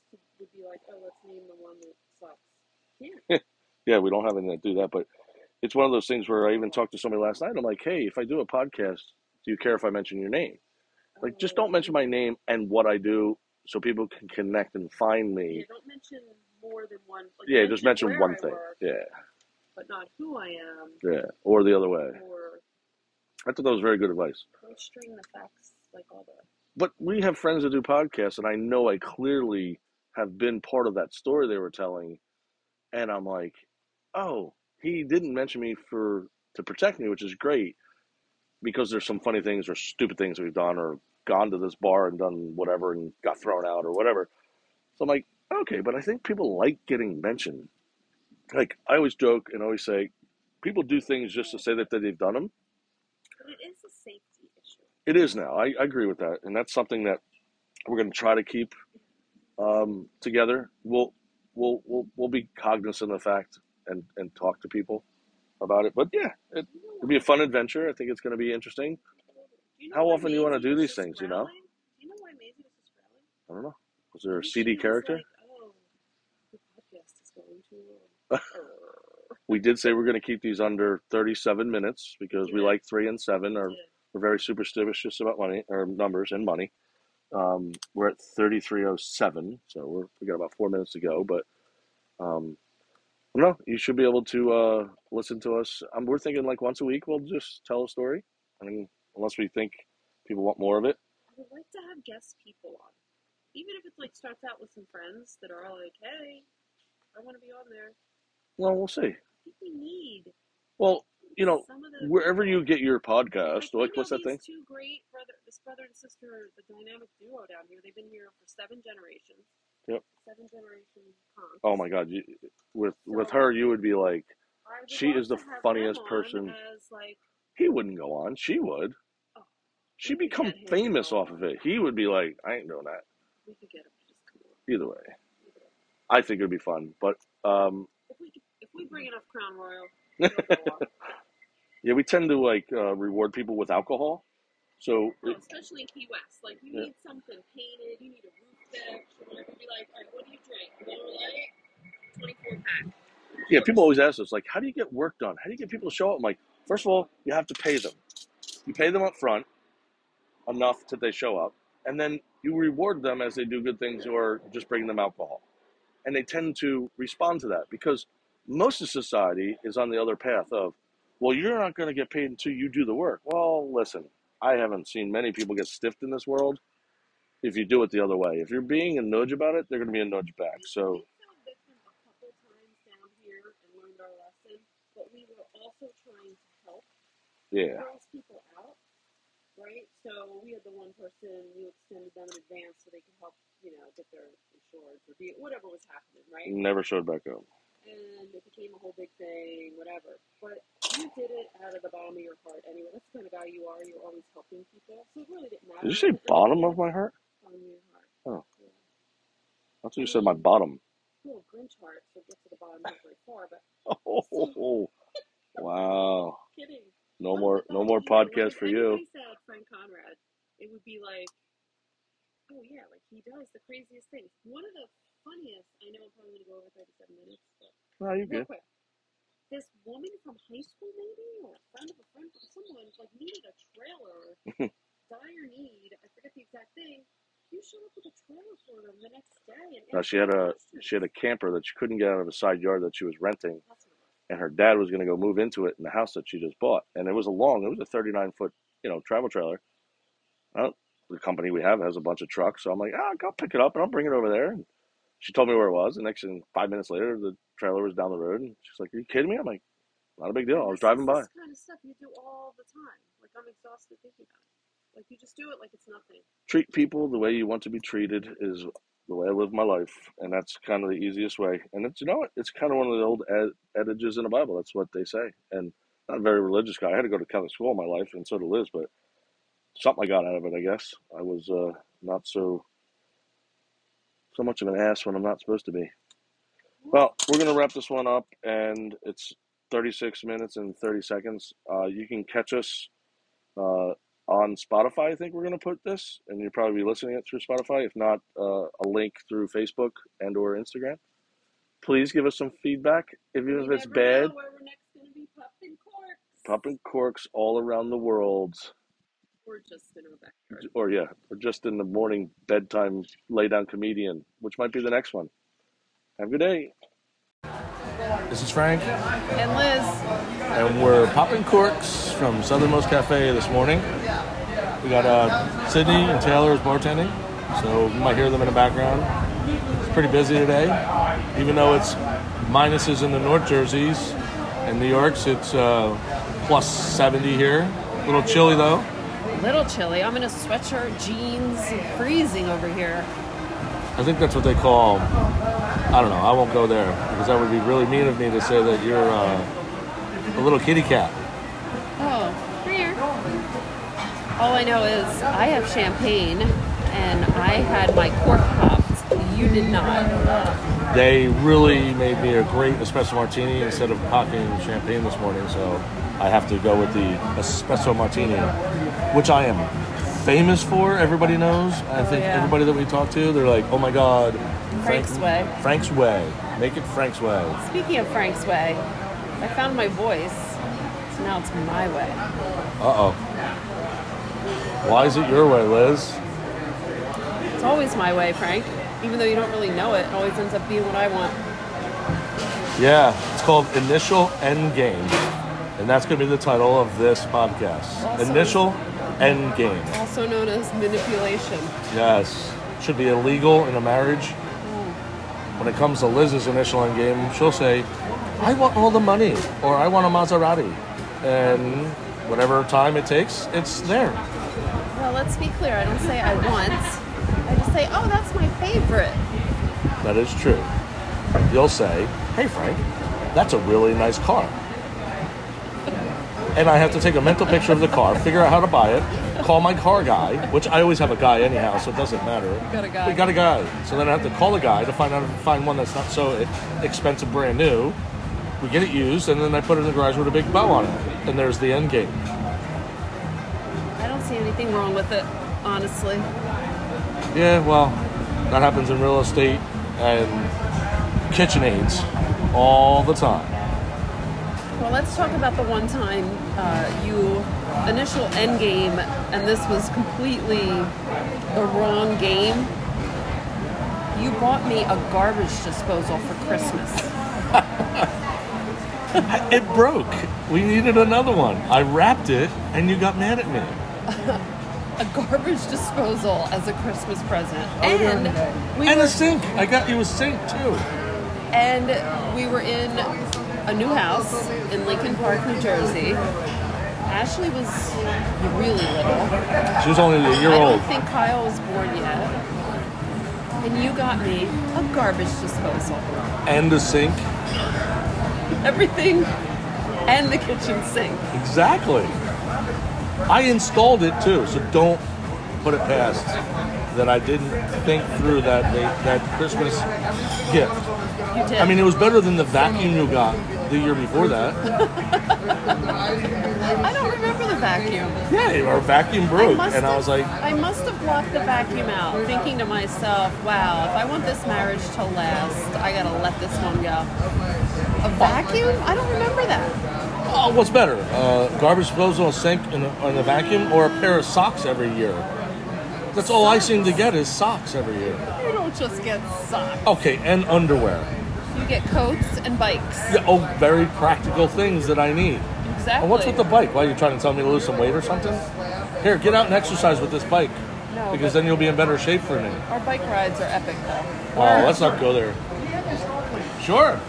would be like, oh, let's name the one that sucks. Can't. [laughs] yeah, we don't have anything to do that, but it's one of those things where I even talked to somebody last night. I'm like, hey, if I do a podcast, do you care if I mention your name? Like, just don't mention oh. my name and what I do so people can connect and find Yeah, me. don't mention more than one. Like, Yeah, just mention one I thing. work, Yeah, but not who I am, yeah. Or the other way. or I thought that was very good advice. don't string the facts like all the. But we have friends that do podcasts, and I know I clearly have been part of that story they were telling. And I'm like, oh, he didn't mention me for to protect me, which is great because there's some funny things or stupid things we've done or gone to this bar and done whatever and got thrown out or whatever. So I'm like, okay, but I think people like getting mentioned. Like I always joke and always say, people do things just to say that they've done them. But it is a safety issue. It is now. I, I agree with that, and that's something that we're going to try to keep um, together. We'll we'll we'll we'll be cognizant of the fact and and talk to people about it. But yeah, it, it'll be a fun adventure. I think it's going to be interesting. You know How often do you wanna do these things, you know? you know why Maisie was just? I don't know. Was there a CD character? Like, oh, the podcast is going to. [laughs] We did say we're going to keep these under 37 minutes because we like three and seven. Are Yeah. we're very superstitious about money or numbers and money. Um, we're at 3307, so we're, we got about four minutes to go. But um, no, you should be able to uh, listen to us. Um, we're thinking like once a week we'll just tell a story. I mean, unless we think people want more of it. I would like to have guest people on. Even if it like starts out with some friends that are all like, hey, I want to be on there. Well, we'll see. I think we need Well, you know, some of the wherever you get your podcast, Like, like what's that thing? two great brother, this brother and sister, the dynamic duo down here. They've been here for seven generations. Yep. Seven generation punks. Oh my God, you, with with her, you would be like, would she is the funniest person. As like, he wouldn't go on. She would. Oh, She'd become get him to famous off of it. He would be like, I ain't doing that. We could get him to just come on. Either way, Either way. I think it'd be fun. But um, If we if we bring [laughs] enough Crown Royal, he'll go on. [laughs] yeah, we tend to like uh, reward people with alcohol. So No, especially in Key West. Like, you Yeah. need something painted, you need a roof deck, or whatever. Be like, all right, what do you drink? Miller Lite, 24 pack. yeah, people always ask us like, how do you get work done? How do you get people to show up? I'm like, first of all, you have to pay them. You pay them up front enough that they show up, and then you reward them as they do good things or just bring them alcohol. And they tend to respond to that because most of society is on the other path of, well, you're not going to get paid until you do the work. Well, listen, I haven't seen many people get stiffed in this world if you do it the other way. If you're being a nudge about it, they're going to be a nudge back. So, we fell victim a couple times down here and learned our lesson, but we were also trying to help yeah. people out. right? So we had the one person you extended them in advance so they could help, you know, get their insurance or be whatever was happening, right? Never showed back up. And it became a whole big thing, whatever. But you did it out of the bottom of your heart anyway. That's the kind of guy you are. You're always helping people, so it really didn't matter. Did you say bottom of my heart? Bottom of your heart. Oh. Yeah. I thought you said my bottom. Little Grinch heart, so it gets to the bottom not very far, but [laughs] Oh, wow. [laughs] kidding. No Oh, more, no more of like, podcast if for you. anybody said Frank Conrad, it would be like, oh yeah, like he does the craziest things. One of the funniest, I know I'm probably going to go over 37 minutes, but No, you real good. quick. This woman from high school, maybe, or a friend of a friend, or someone, like needed a trailer, [laughs] dire need. I forget the exact thing. You showed up with a trailer for them the next day, and No, she had a she had a camper that she couldn't get out of a side yard that she was renting, That's what it was. and her dad was going to go move into it in the house that she just bought, and it was a long, it was a 39 foot, you know, travel trailer. Well, the company we have has a bunch of trucks, so I'm like, ah, I'll go pick it up and I'll bring it over there. And she told me where it was, and next thing, five minutes later, the trailer was down the road, and she's like, "Are you kidding me?" I'm like, "Not a big deal. I was driving by." This kind of stuff you do all the time. Like I'm exhausted thinking about it. Like you just do it like it's nothing. treat people the way you want to be treated is the way I live my life, and that's kind of the easiest way. And it's you know it's kind of one of the old ad- adages in the Bible. That's what they say. And not a very religious guy. I had to go to Catholic school all my life, and so did Liz. But something I got out of it, I guess. I was uh, not so so much of an ass when I'm not supposed to be. Well, we're gonna wrap this one up, and it's 36 minutes and 30 seconds. Uh, you can catch us uh, on Spotify. I think we're gonna put this, and you'll probably be listening it through Spotify. If not, uh, a link through Facebook and or Instagram. Please give us some feedback, even if it's bad. know where we're next going to be popping corks. Popping corks all around the world, Or just in our backyard. or yeah, or just in the morning bedtime lay down comedian, which might be the next one. Have a good day. This is Frank, And Liz, and we're popping corks from Southernmost Cafe this morning. We got uh, Sydney and Taylor as bartending, so you might hear them in the background. It's pretty busy today, even though it's minuses in the North Jerseys and New York's. It's uh, plus 70 here. A little chilly though. A little chilly. I'm in a sweatshirt, jeans, freezing over here. I think that's what they call. I don't know. I won't go there because that would be really mean of me to say that you're uh, a little kitty cat. Oh, here. All I know is I have champagne and I had my cork popped. You did not. They really made me a great espresso martini instead of popping champagne this morning, so I have to go with the espresso martini, which I am famous for. Everybody knows. I think yeah. everybody that we talk to, they're like, "Oh my God, Frank's way." Frank's way. Make it Frank's way." Speaking of Frank's way, I found my voice. So now it's my way. Uh oh. Why is it your way, Liz? It's always my way, Frank. Even though you don't really know it, it always ends up being what I want. Yeah, it's called Initial End Game, and that's going to be the title of this podcast. Awesome. Initial End Game. Also known as manipulation. Yes. Should be illegal in a marriage. Hmm. When it comes to Liz's initial end game, she'll say, I want all the money, or I want a Maserati. And whatever time it takes, it's there. Well, let's be clear. I don't say I want. I just say, oh, that's my favorite. That is true. You'll say, Hey, Frank, that's a really nice car. And I have to take a mental picture of the car, figure out how to buy it, call my car guy, which I always have a guy anyhow, so it doesn't matter. We got a guy. We got a guy. So then I have to call a guy to find out find one that's not so expensive, brand new. We get it used, and then I put it in the garage with a big bow on it. And there's the end game. I don't see anything wrong with it, honestly. Yeah, well, that happens in real estate and KitchenAids all the time. Well, let's talk about the one time uh, you initial end game, and this was completely the wrong game. You bought me a garbage disposal for Christmas. [laughs] It broke. We needed another one. I wrapped it, and you got mad at me. [laughs] A garbage disposal as a Christmas present, and we and were a sink. I got you a sink too. and we were in a new house in Lincoln Park, New Jersey, Ashley was really little. She was only a year I old. don't think Kyle was born yet. And you got me a garbage disposal. And a sink. Everything and the kitchen sink. Exactly. I installed it too, so don't put it past that I didn't think through that that Christmas gift. You did. I mean, it was better than the vacuum you got the year before that. [laughs] I don't remember the vacuum. Yeah, our vacuum broke, and I was like, I must have blocked the vacuum out, thinking to myself, wow, if I want this marriage to last, I gotta let this one go. A vacuum? I don't remember that. oh, what's better, uh, garbage disposal, sink, in a, and a vacuum, or a pair of socks every year? That's all I seem to get is socks every year. You don't just get socks. Okay, and underwear. You get coats and bikes. Yeah, oh, very practical things that I need. Exactly. And what's with the bike? Why are you trying to tell me to lose some weight or something? Here, get out and exercise with this bike. No, because then you'll be in better shape for me. Our bike rides are epic though. Oh, let's not go there. Sure.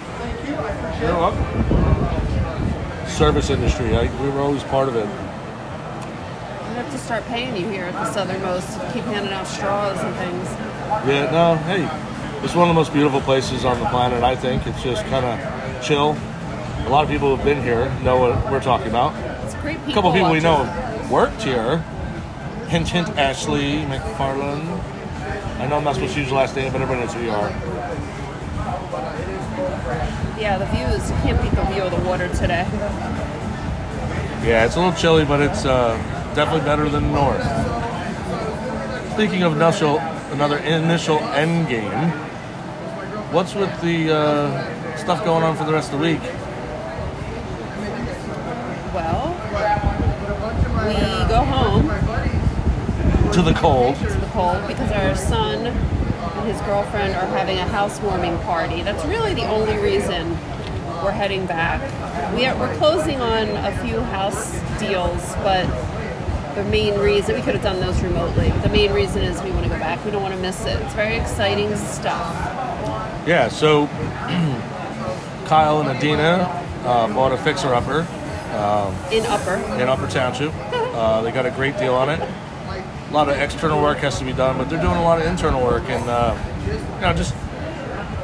You're welcome. Service industry, I, we were always part of it. We have to start paying you here at the Southernmost keep handing out straws and things. Yeah, no, hey, it's one of the most beautiful places on the planet, I think. It's just kind of chill. A lot of people who've been here know what we're talking about. It's great people. A couple people we know have worked here. Hint, hint, Ashley McFarland. I know I'm not supposed to use your last name, but everybody knows who you are. Yeah, the view is you can't beat the view of the water today. Yeah, it's a little chilly, but it's uh, definitely better than north. Speaking of initial, another initial end game, what's with the uh, stuff going on for the rest of the week? Well, we go home To the cold. to the cold because our son and his girlfriend are having a housewarming party. That's really the only reason we're heading back. We are, we're closing on a few house deals, but the main reason we could have done those remotely. The main reason is we want to go back. We don't want to miss it. It's very exciting stuff. Yeah, so [clears throat] Kyle and Adina uh, bought a fixer-upper In Upper, in Upper Township. [laughs] Uh, they got a great deal on it. A lot of external work has to be done, but they're doing a lot of internal work and uh, you know just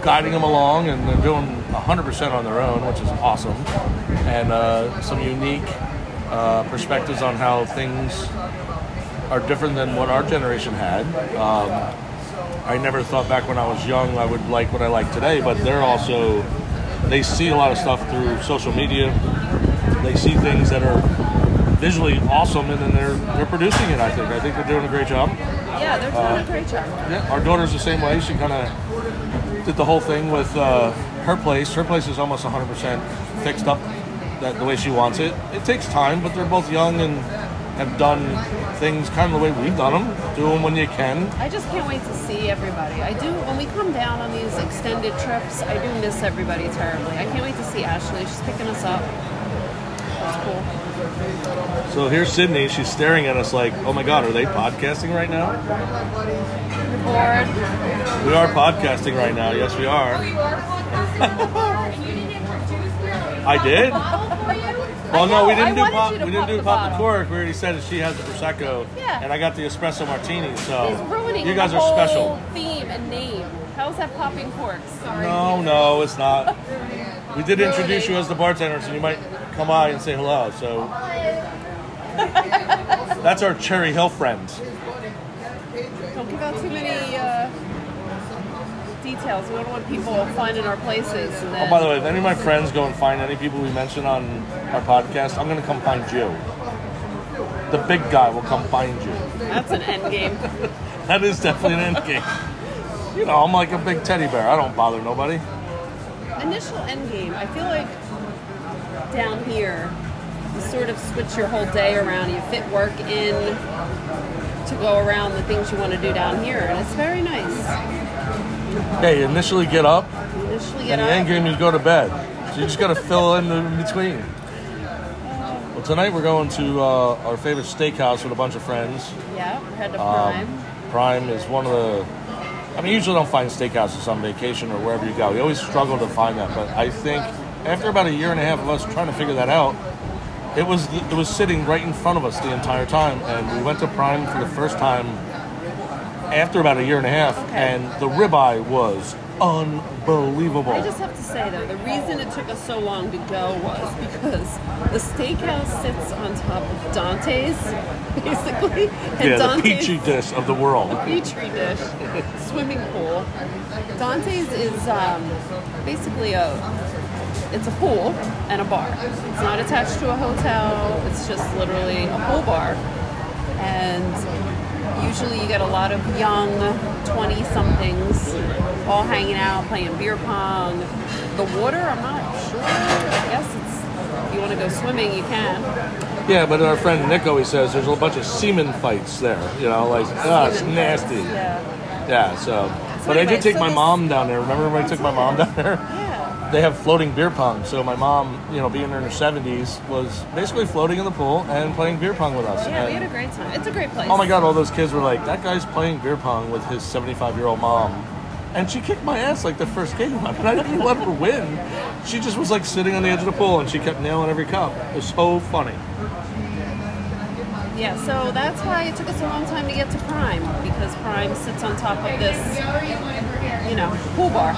guiding them along, and they're doing 100% on their own, which is awesome, and uh, some unique uh, perspectives on how things are different than what our generation had. Um, I never thought back when I was young I would like what I like today, but they're also they see a lot of stuff through social media. They see things that are visually awesome, and then they're they're producing it. I think. I think they're doing a great job. yeah, they're doing a great job. Yeah, our daughter's the same way. She kind of did the whole thing with uh, her place. Her place is almost 100% fixed up that the way she wants it. It takes time, but they're both young and have done things kind of the way we've done them. Do them when you can. I just can't wait to see everybody. I do when we come down on these extended trips. I do miss everybody terribly. I can't wait to see Ashley. She's picking us up. That's cool. So here's Sydney. She's staring at us like, "Oh my God, are they podcasting right now?" Bored. We are podcasting right now. Yes, we are. Oh, you are podcasting? [laughs] I did. Bottle for you? Well, no, we didn't do pop. We didn't do pop the cork. We already said that she has the prosecco, Yeah. and I got the espresso martini. So He's ruining you guys the are whole special. theme and name. How's that popping corks? Sorry. No, no, it's not. [laughs] We did introduce you as the bartender, so you might come by and say hello. So [laughs] that's our Cherry Hill friends. Don't give out too many details. We don't want people finding our places. And Oh, by the way, if any of my friends go and find any people we mention on our podcast, I'm going to come find you. The big guy will come find you. that's an end game. [laughs] That is definitely an end game. You know, I'm like a big teddy bear. I don't bother nobody. Initial end game. I feel like down here, you sort of switch your whole day around. You fit work in to go around the things you want to do down here, and it's very nice. Hey, initially get up, initially get and the up. end game you go to bed. So you just got to [laughs] fill in the in between. Well, tonight we're going to uh, our favorite steakhouse with a bunch of friends. Yeah, we're headed to Um, Prime. Prime is one of the. I mean, you usually don't find steakhouses on vacation or wherever you go. We always struggle to find that. But I think after about a year and a half of us trying to figure that out, It was it was sitting right in front of us the entire time, and we went to Prime for the first time after about a year and a half, Okay. and the ribeye was unbelievable. I just have to say though, the reason it took us so long to go was because the steakhouse sits on top of Dante's, basically. And yeah, the Dante's, peachy dish of the world. The petri dish, swimming pool. Dante's is um, basically a it's a pool and a bar. It's not attached to a hotel. It's just literally a pool bar, and usually you get a lot of young twenty somethings all hanging out playing beer pong. The water, I'm not sure. I guess it's if you want to go swimming, you can. Yeah, but our friend Nick always says there's a bunch of semen fights there. You know, like ah, it's Semen nasty. fights, Yeah. Yeah, so. But I did take so my this- mom down there. Remember when I took my mom [laughs] down there? Yeah. They have floating beer pong. So my mom, you know, being in her 70s, was basically floating in the pool and playing beer pong with us. Oh, yeah, we had a great time. It's a great place. Oh my god, all those kids were like, that guy's playing beer pong with his 75 year old mom. And she kicked my ass like the first game, but I didn't even let her win. She just was like sitting on the edge of the pool and she kept nailing every cup. It was so funny. Yeah, so that's why it took us a long time to get to Prime because Prime sits on top of this, you know, pool bar.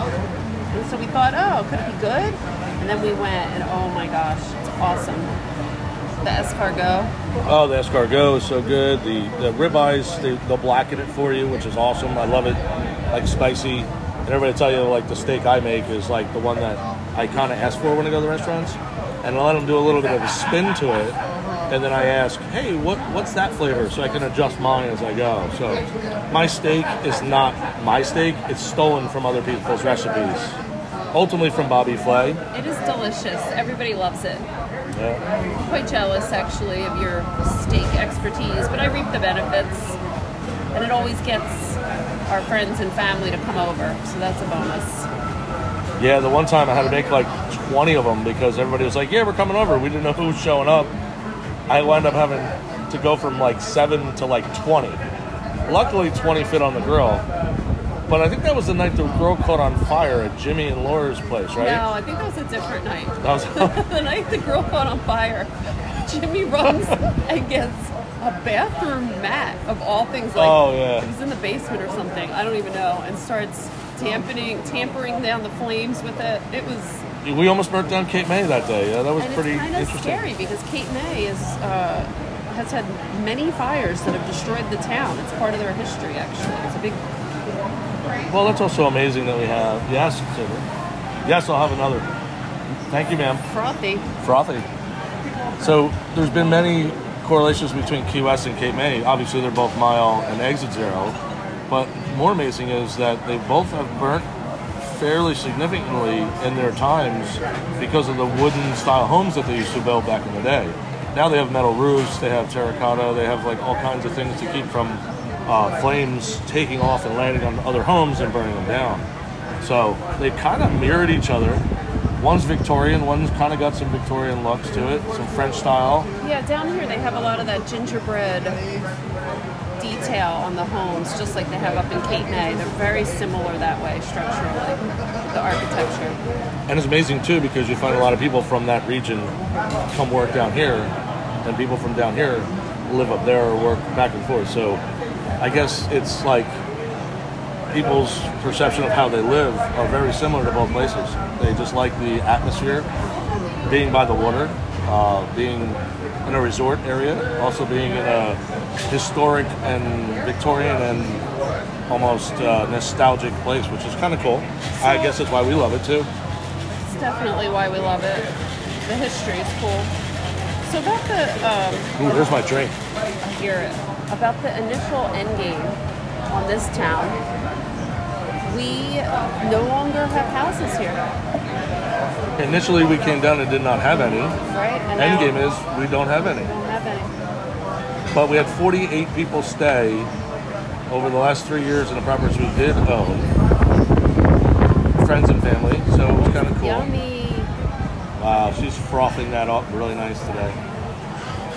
And so we thought, oh, could it be good? And then we went, and oh my gosh, it's awesome. The escargot. Oh, the escargot is so good. The the ribeyes, they, they'll blacken it for you, which is awesome. I love it. Like spicy. And everybody tell you like the steak I make is like the one that I kind of ask for when I go to the restaurants, and I let them do a little bit of a spin to it, and then I ask, hey, what what's that flavor, so I can adjust mine as I go. So my steak is not my steak; it's stolen from other people's recipes. Ultimately from Bobby Flay. It is delicious. Everybody loves it. Yeah. I'm quite jealous, actually, of your steak expertise, but I reap the benefits. And it always gets our friends and family to come over, so that's a bonus. Yeah, the one time I had to make like 20 of them because everybody was like, yeah, we're coming over. We didn't know who was showing up. I wound up having to go from like 7 to like 20. Luckily, 20 fit on the grill. But I think that was the night the girl caught on fire at Jimmy and Laura's place, right? No, I think that was a different night. That was, [laughs] [laughs] the night the girl caught on fire, Jimmy runs [laughs] and gets a bathroom mat of all things. Like Oh, yeah. it was in the basement or something. I don't even know, and starts tampering, tampering down the flames with it. It was, we almost burnt down Cape May that day. Yeah, that was and pretty it's kind of interesting. scary because Cape May is uh, has had many fires that have destroyed the town. It's part of their history, actually. It's a big. Well, that's also amazing that we have. Yes. Yes, I'll have another. Thank you, ma'am. Frothy. frothy. So there's been many correlations between Key West and Cape May. Obviously, they're both mile and exit zero, but more amazing is that they both have burnt fairly significantly in their times because of the wooden style homes that they used to build back in the day. Now they have metal roofs, they have terracotta, they have like all kinds of things to keep from uh, flames taking off and landing on other homes and burning them down. So they kind of mirrored each other. One's Victorian, one's kind of got some Victorian looks to it, some French style. Yeah, down here they have a lot of that gingerbread detail on the homes, just like they have up in Cape May. They're very similar that way structurally, the architecture. And it's amazing too because you find a lot of people from that region come work down here, and people from down here live up there or work back and forth. So I guess it's like people's perception of how they live are very similar to both places. They just like the atmosphere, being by the water, uh, being in a resort area, also being in a historic and Victorian and almost uh, nostalgic place, which is kind of cool. I guess that's why we love it too. It's definitely why we love it. The history is cool. So about the um, Ooh, there's my drink. here about the initial end game on this town, we no longer have houses here, Initially, we came down and did not have any. right? And End game is we don't have any. we don't have any. But we had 48 people stay over the last three years in the properties we did own. Friends and family, so it was kind of cool. Yummy. Wow, she's frothing that up really nice today.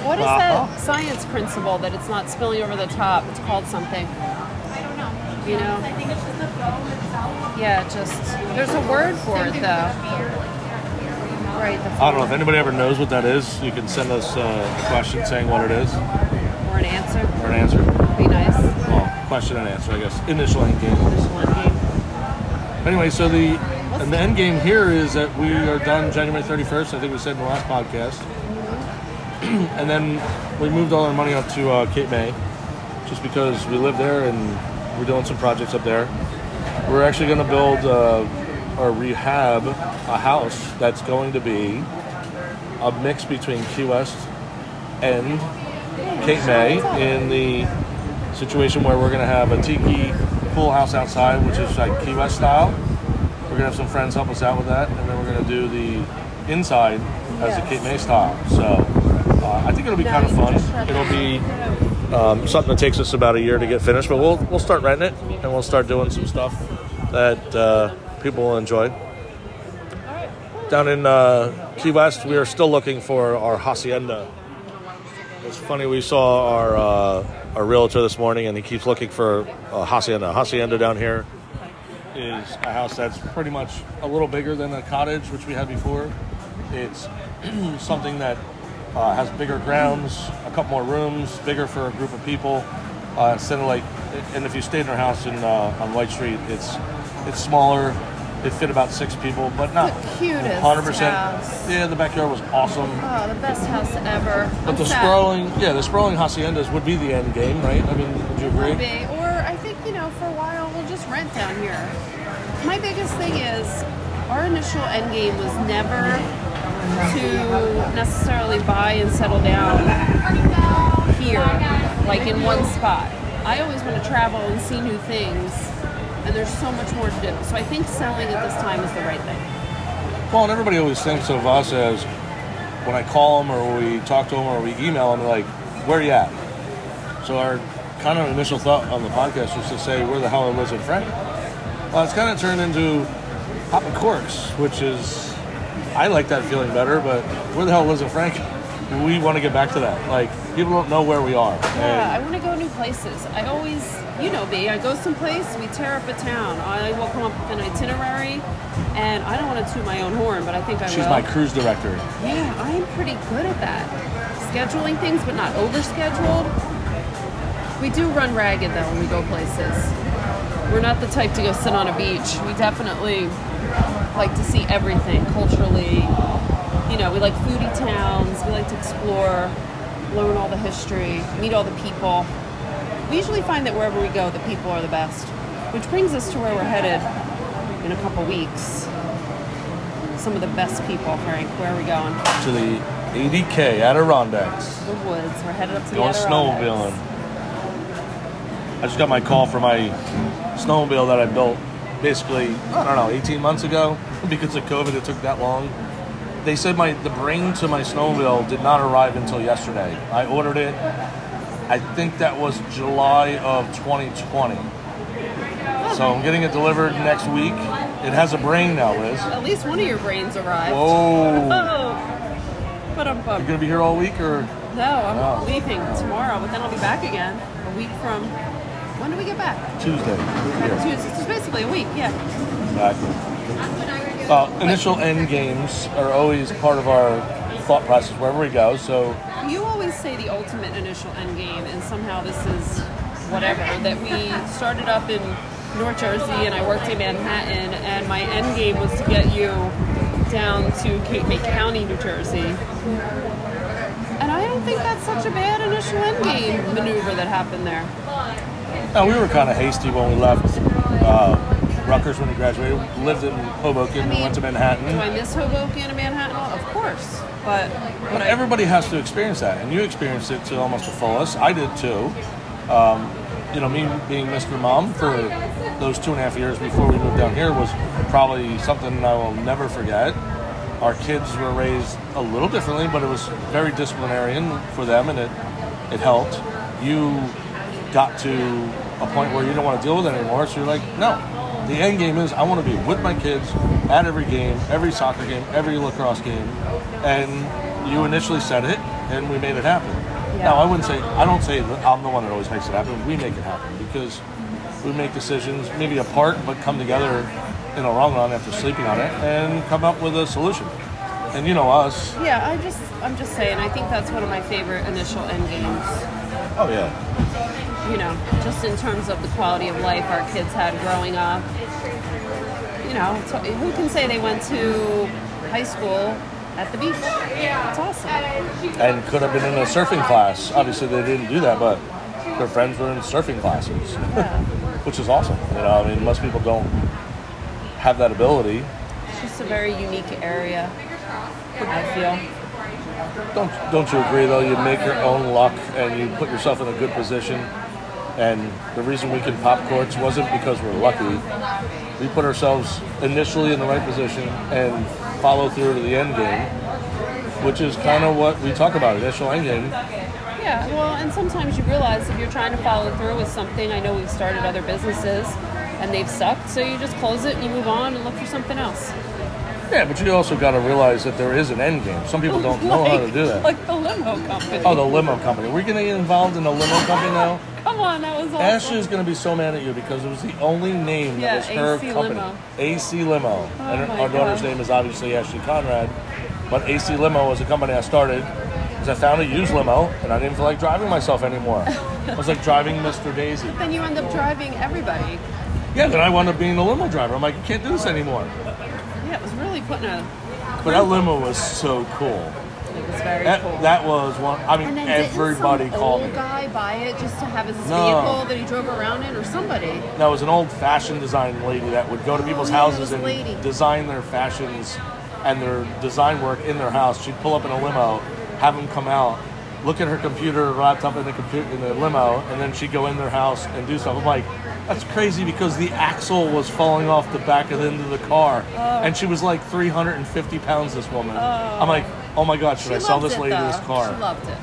What is Uh-huh. that science principle that it's not spilling over the top? It's called something. I don't know. You know? I think it's just the foam itself. Yeah, just there's a word for it though. Beer, like, yeah, beer. Right. The I don't know if anybody ever knows what that is. You can send us uh, a question saying what it is Or an answer. or an answer. Be nice. Well, question and answer, I guess. Initial end game. Just one game. Anyway, so the and the end game here is that we are done January 31st. I think we said in the last podcast. [clears throat] and then we moved all our money up to uh, Cape May, just because we live there and we're doing some projects up there. We're actually going to build uh, or rehab a house that's going to be a mix between Key West and Cape May in the situation where we're going to have a tiki pool house outside, which is like Key West style. We're going to have some friends help us out with that, and then we're going to do the inside as Yes. Cape May style. So uh, I think it'll be kind of fun. It'll be um, something that takes us about a year to get finished, but we'll we'll start renting it and we'll start doing some stuff that uh, people will enjoy. Down in uh, Key West, we are still looking for our hacienda. It's funny we saw our uh, our realtor this morning, and he keeps looking for a hacienda. Hacienda down here is a house that's pretty much a little bigger than a cottage, which we had before. It's [clears throat] something that uh, has bigger grounds, a couple more rooms, bigger for a group of people. Uh, instead of like, and if you stayed in our house in uh, on White Street, it's it's smaller. It fit about six people, but not The cutest hundred percent. house. Yeah, the backyard was awesome. Oh, the best house ever. But I'm the sad. sprawling, yeah, the sprawling haciendas would be the end game, right? I mean, would you agree? Would be. Or I think, you know, for a while we'll just rent down here. My biggest thing is our initial end game was never to necessarily buy and settle down here, like in one spot. I always want to travel and see new things, and there's so much more to do. So I think selling at this time is the right thing. Well, and everybody always thinks of us as when I call them or we talk to them or we email them, like, where are you at? So our kind of initial thought on the podcast was to say, where the hell are Liz and Frank? Well, it's kind of turned into popping corks, which is, I like that feeling better, but where the hell was it, Frank? We want to get back to that. Like, people don't know where we are. Yeah, I want to go new places. I always, you know me, I go someplace, we tear up a town. I will come up with an itinerary, and I don't want to toot my own horn, but I think I she's will. my cruise director. yeah, I'm pretty good at that. Scheduling things, but not overscheduled. We do run ragged though when we go places. We're not the type to go sit on a beach. We definitely like to see everything culturally. You know, we like foodie towns. We like to explore, learn all the history, meet all the people. We usually find that wherever we go, the people are the best. Which brings us to where we're headed in a couple weeks. Some of the best people, Frank. Where are we going? To the ADK Adirondacks. The woods. We're headed up to the Going Adirondacks. snowmobiling. I just got my call for my snowmobile that I built basically, I don't know, 18 months ago. [laughs] Because of COVID, it took that long. They said my the brain to my snowmobile did not arrive until yesterday. I ordered it, I think that was July of 2020. So I'm getting it delivered next week. It has a brain now, Liz. At least one of your brains arrived. Whoa. [laughs] Oh. But I'm You're gonna be here all week or? No, I'm Wow. leaving tomorrow, but then I'll be back again a week from. When do we get back? Tuesday. Back Tuesday. So it's basically a week, yeah. Exactly. Uh, initial end games are always part of our thought process wherever we go. So You always say the ultimate initial end game, and somehow this is whatever. That we started up in North Jersey, and I worked in Manhattan, and my end game was to get you down to Cape May County, New Jersey. And I don't think that's such a bad initial end game maneuver that happened there. Uh, we were kind of hasty when we left uh, Rutgers when we graduated. Lived in Hoboken, I mean, went to Manhattan. Do I miss Hoboken and Manhattan? Of course, but But everybody has to experience that, and you experienced it to almost the fullest. I did too. Um, you know, me being Mr. Mom for those two and a half years before we moved down here was probably something I will never forget. Our kids were raised a little differently, but it was very disciplinarian for them, and it it helped. You got to a point where you don't want to deal with it anymore, so you're like, no. The end game is I want to be with my kids at every game, every soccer game, every lacrosse game, and you initially said it, and we made it happen. Yeah. Now I wouldn't say I don't say that I'm the one that always makes it happen. We make it happen because we make decisions maybe apart, but come together in the long run after sleeping on it and come up with a solution. And you know us. Yeah, I just I'm just saying. I think that's one of my favorite initial end games. Oh yeah. You know, just in terms of the quality of life our kids had growing up. You know, who can say they went to high school at the beach? It's awesome. And could have been in a surfing class. Obviously, they didn't do that, but their friends were in surfing classes, Yeah, which is awesome. You know, I mean, most people don't have that ability. it's just a very unique area. I feel. Don't don't you agree though? You make your own luck and you put yourself in a good position. And the reason we can pop courts wasn't because we're lucky. We put ourselves initially in the right position and follow through to the end game, which is kind of what we talk about initial end game. Yeah, well, and sometimes you realize if you're trying to follow through with something, I know we've started other businesses and they've sucked, so you just close it and you move on and look for something else. Yeah, but you also got to realize that there is an end game. Some people don't know how to do [laughs] that. Like the limo company. Oh, the limo company. We're going to get involved in the limo company now. Come on, that was awesome. Ashley's going to be so mad at you because it was the only name Yeah, that was her AC company. Limo. AC Limo. Oh and her- my our daughter's God. name is obviously Ashley Conrad. But AC Limo was a company I started because I found a used limo and I didn't feel like driving myself anymore. [laughs] I was like driving Mr. Daisy. Then you end up driving everybody. Yeah, then I wound up being a limo driver. I'm like, I can't do this anymore. Yeah, it was really putting a. But that limo was so cool. It was very That, cool. that was one. I mean, and then everybody didn't some called old me. guy buy it just to have his No. vehicle that he drove around in, or somebody? No, it was an old-fashioned design lady that would go to oh, people's Oh, yeah, houses and lady. design their fashions and their design work in their house. She'd pull up in a limo, have them come out, look at her computer, laptop in the computer in the limo, and then she'd go in their house and do stuff. I'm like, that's crazy because the axle was falling off the back of the end of the car, and she was like 350 pounds. This woman. I'm like, oh my god, should She I sell this lady this car? She loved it.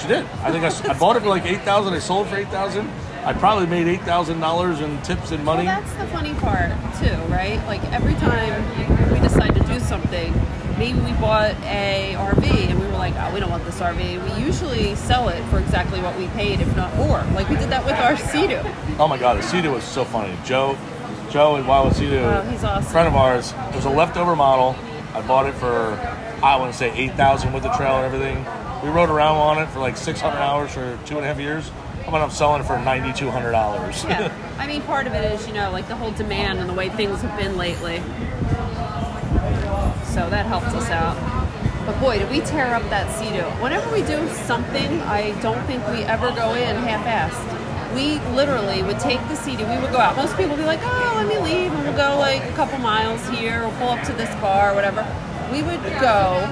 She did. I think I bought it for like eight thousand. I sold it for eight thousand. I probably made eight thousand dollars in tips and money. Well, that's the funny part too, right? Like every time we decide to do something, maybe we bought a RV and we were like, oh, we don't want this RV. We usually sell it for exactly what we paid, if not more. Like we did that with our Sea-Doo. Oh my god, the Sea-Doo was so funny. Joe, Joe and Wild Sea-Doo, he's awesome. friend of ours. It was a leftover model. I bought it for, I want to say eight thousand with the trailer and everything. We rode around on it for like six hundred hours for two and a half years. I ended up selling it for ninety two hundred dollars. Yeah. [laughs] I mean, part of it is, you know, like the whole demand and the way things have been lately. So that helped us out. But boy, did we tear up that Sea-Doo. Whenever we do something, I don't think we ever go in half-assed. We literally would take the Sea-Doo, we would go out. Most people would be like, oh, let me leave, and we'll go like a couple miles here, or pull up to this bar, or whatever. We would go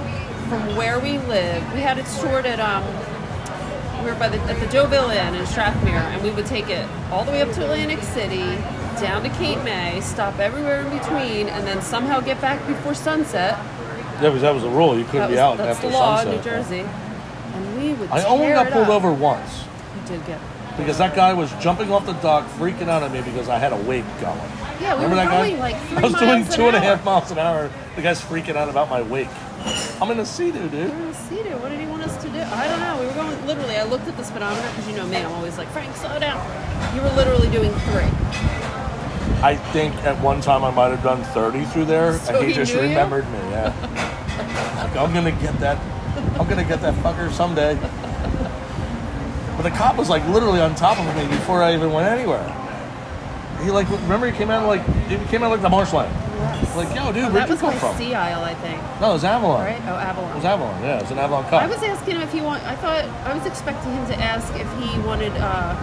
from where we live. We had it stored at um, we were by the, at the Deauville Inn in Strathmere, and we would take it all the way up to Atlantic City, down to Cape May, stop everywhere in between, and then somehow get back before sunset. Yeah, because that was the rule. You couldn't That be was, out that's after the law sunset. in New Jersey. And we would. I only got pulled up. over once We did get. because that guy was jumping off the dock, freaking out at me because I had a wake going. Yeah, we Remember were going like three I was doing an and a half miles an hour. The guy's freaking out about my wake. I'm in a Sea-Doo, dude. Were in Sea-Doo. What did he want us to do? I don't know. We were going literally. I looked at the speedometer because you know me. I'm always like, Frank, slow down. You were literally doing three. I think at one time I might have done 30 through there, So and he, he just knew you? remembered me. Yeah, like, I'm gonna get that. I'm gonna get that fucker someday. But the cop was like literally on top of me before I even went anywhere. He like remember he came out like he came out like the marshland. Like yo, dude, Oh, where'd you was come from? Sea Isle, I think. No, it was Avalon. Right? Oh, Avalon. It was Avalon. Yeah, it was an Avalon Cup. I was asking him if he want. I thought I was expecting him to ask if he wanted uh,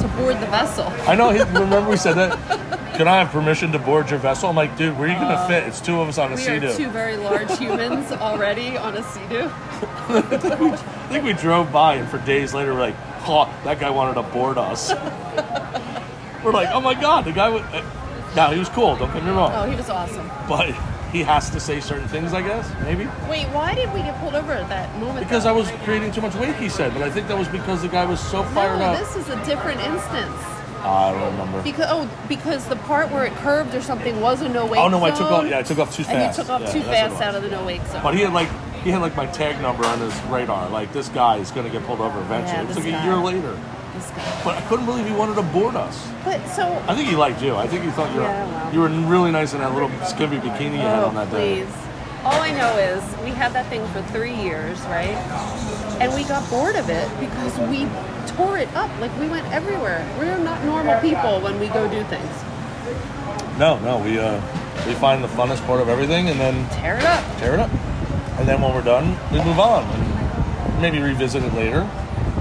to board the vessel. I know. He, remember we said that. [laughs] Can I have permission to board your vessel? I'm like, dude, where are you gonna fit? It's two of us on a Uh, We are Sea-Doo. two very large [laughs] humans already on a Sea-Doo. I think we drove by, and for days later, we're like, "Oh, that guy wanted to board us." [laughs] we're like, "Oh my god, the guy would." Uh, now he was cool. Don't get me wrong, Oh, he was awesome. but he has to say certain things, I guess, maybe Wait, why did we get pulled over at that moment? because though? I was creating too much weight. He said, but I think that was because the guy was so fired no, up. this is a different instance. I don't remember. Because oh, because the part where it curved or something was a no wake. Oh no, I took off. Yeah, I took off too fast. And you took off Yeah, too fast out of the no wake zone. But he had like he had like my tag number on his radar. Like this guy is going to get pulled over eventually. Yeah, it's this like a year later. This guy. But I couldn't believe he wanted to board us. But so. I think he liked you. I think he thought you were Yeah, well. you were really nice in that little skimpy bikini you had Oh, on that day. please. All I know is we had that thing for three years, right? And we got bored of it because we tore it up. Like we went everywhere. We're not normal people when we go do things. No, no, we uh, we find the funnest part of everything, and then Tear it up. tear it up. And then when we're done, we move on and maybe revisit it later,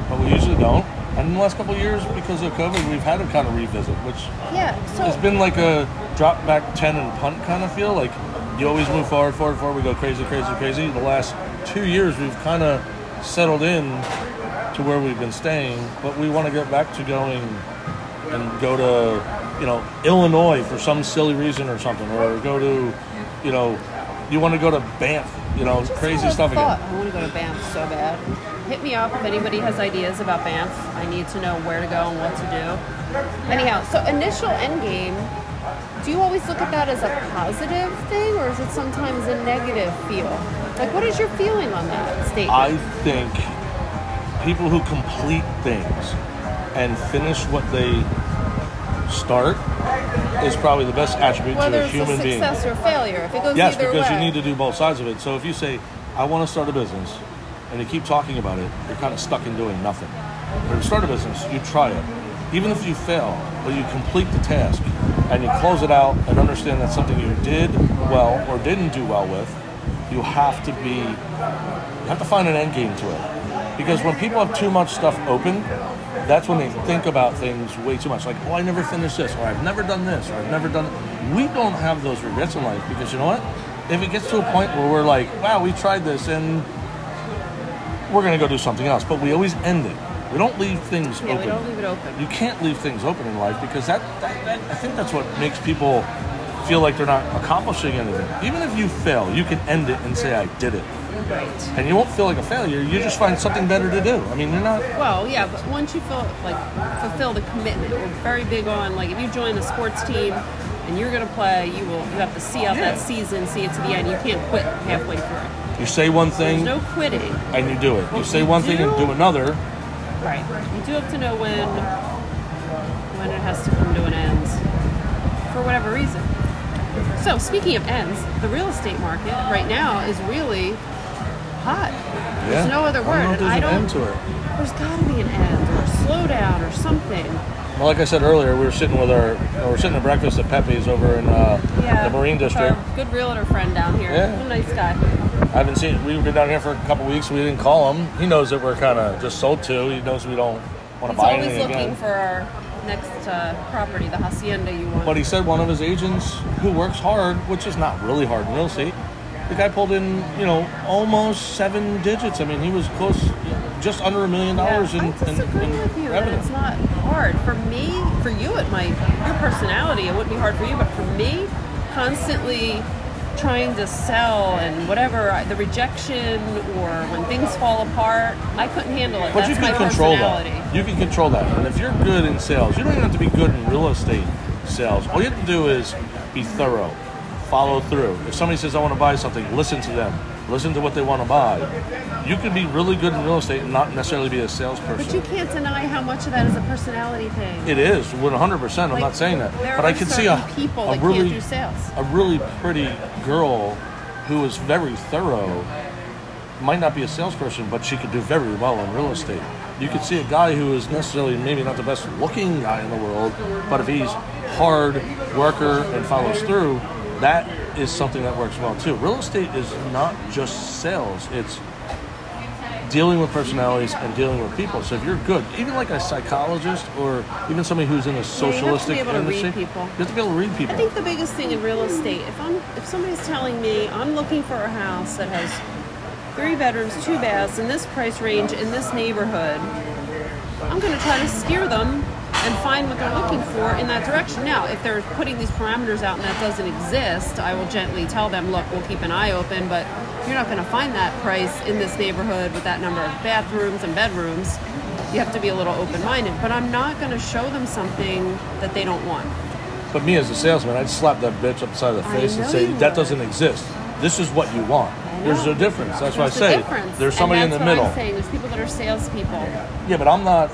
but we usually don't. And in the last couple of years, because of COVID, we've had to kind of revisit, which Yeah. it's So been like a drop back 10 and punt kind of feel. Like you always move forward, forward, forward. We go crazy, crazy, crazy. The last two years, we've kind of settled in to where we've been staying, but we want to get back to going and go to, you know, Illinois for some silly reason or something, or go to, you know, you want to go to Banff, you know, crazy stuff thought, again. I want to go to Banff so bad. Hit me up if anybody has ideas about Banff. I need to know where to go and what to do. Anyhow, so initial end game. Do you always look at that as a positive thing, or is it sometimes a negative feel? Like, what is your feeling on that statement? I think people who complete things and finish what they start is probably the best attribute Whether to a human being. success or failure, if it goes Yes, either because way. you need to do both sides of it. So if you say, I want to start a business, and you keep talking about it, you're kind of stuck in doing nothing. But to start a business, you try it. Even if you fail, but you complete the task and you close it out and understand that's something you did well or didn't do well with, you have to be, you have to find an end game to it. Because when people have too much stuff open, that's when they think about things way too much. Like, oh, I never finished this, or I've never done this, or I've never done. We don't have those regrets in life because you know what? If it gets to a point where we're like, wow, we tried this and we're going to go do something else, but we always end it. We don't leave things yeah, open. we don't leave it open. You can't leave things open in life because that, that, that I think that's what makes people feel like they're not accomplishing anything. Even if you fail, you can end it and say, I did it. Right. And you won't feel like a failure. You just find something better to do. I mean, you're not. Well, yeah, but once you feel like fulfill the commitment, we're very big on like if you join a sports team and you're going to play, you will you have to see out that season, see it to the end. You can't quit halfway through. You say one There's thing no quitting. and you do it. You say we one thing and do- do another. Right. You do have to know when when it has to come to an end for whatever reason. So speaking of ends, the real estate market right now is really hot. There's Yeah. no other I don't word. know if there's I don't. end to it. There's got to be an end or a slowdown or something. Well, like I said earlier, we were sitting with our, we were sitting at breakfast at Pepe's over in uh, Yeah. the Marine District. Good realtor friend down here. Yeah. A nice guy. I haven't seen. We've been down here for a couple weeks. We didn't call him. He knows that we're kind of just sold to. He knows we don't want to He's buy always anything looking again. for our next uh, property, the hacienda you want. But he said one of his agents who works hard, which is not really hard in real estate, the guy pulled in, you know, almost seven digits. I mean, he was close, just under a million dollars in, I in, disagree in with you that it's not hard. For me, for you, it might. Your personality, it wouldn't be hard for you, but for me, constantly trying to sell and whatever the rejection or when things fall apart, I couldn't handle it. But That's you can control that. You can control that. And if you're good in sales, you don't even have to be good in real estate sales. All you have to do is be thorough, follow through. If somebody says, I want to buy something, listen to them, listen to what they want to buy. You can be really good in real estate and not necessarily be a salesperson. But you can't deny how much of that is a personality thing. It is 100%. I'm Like, not saying that. There But are I can see a, people a really can't do sales. a really pretty girl who is very thorough might not be a salesperson, but she could do very well in real estate. You could see a guy who is necessarily maybe not the best looking guy in the world, but if he's hard worker and follows through, that is something that works well too. Real estate is not just sales; it's dealing with personalities and dealing with people. So if you're good, even like a psychologist or even somebody who's in a you socialistic to read industry, people. you have to be able to read people. I think the biggest thing in real estate, if I'm if somebody's telling me I'm looking for a house that has three bedrooms, two baths, in this price range, in this neighborhood, I'm going to try to steer them and find what they're looking for in that direction. Now, if they're putting these parameters out and that doesn't exist, I will gently tell them, look, we'll keep an eye open, but you're not going to find that price in this neighborhood with that number of bathrooms and bedrooms. You have to be a little open minded, but I'm not going to show them something that they don't want. But me as a salesman, I'd slap that bitch upside the face and say, "That doesn't exist. This is what you want." There's a difference. That's what I say. difference. There's somebody in the middle. I'm saying. There's people that are salespeople. Yeah, but I'm not.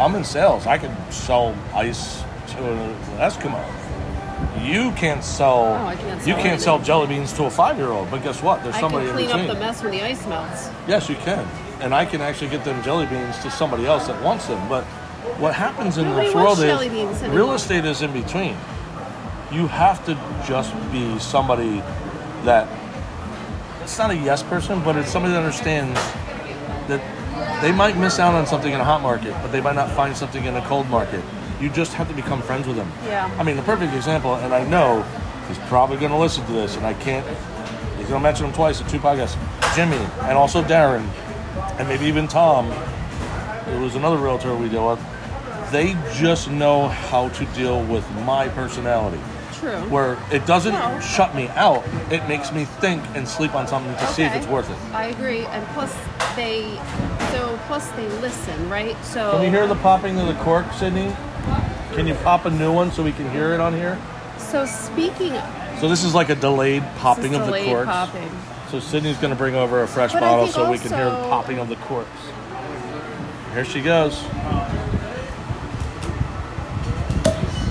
I'm in sales. I can sell ice to an Eskimo. You can't sell. Oh, I can't you can't sell jelly beans to a five-year-old. But guess what? There's I somebody can in clean up between. the mess when the ice melts. Yes, you can. And I can actually get them jelly beans to somebody else that wants them. But what happens in Nobody this wants world is real anymore. estate is in between. You have to just be somebody that it's not a yes person, but it's somebody that understands that they might miss out on something in a hot market, but they might not find something in a cold market. You just have to become friends with them. Yeah. I mean, the perfect example, and I know he's probably going to listen to this, and I can't. He's going to mention him twice in two podcasts. Jimmy and also Darren, and maybe even Tom, who was another realtor we deal with. They just know how to deal with my personality, True. where it doesn't No. shut me out. It makes me think and sleep on something to see if it's worth it. I agree, and plus they, so plus they listen, right? So Can we hear the popping of the cork, Sydney? Can you pop a new one so we can hear it on here? So speaking, of So this is like a delayed popping this is of the delayed corks. popping. So Sydney's going to bring over a fresh But bottle think so we can hear the popping of the corks. Here she goes.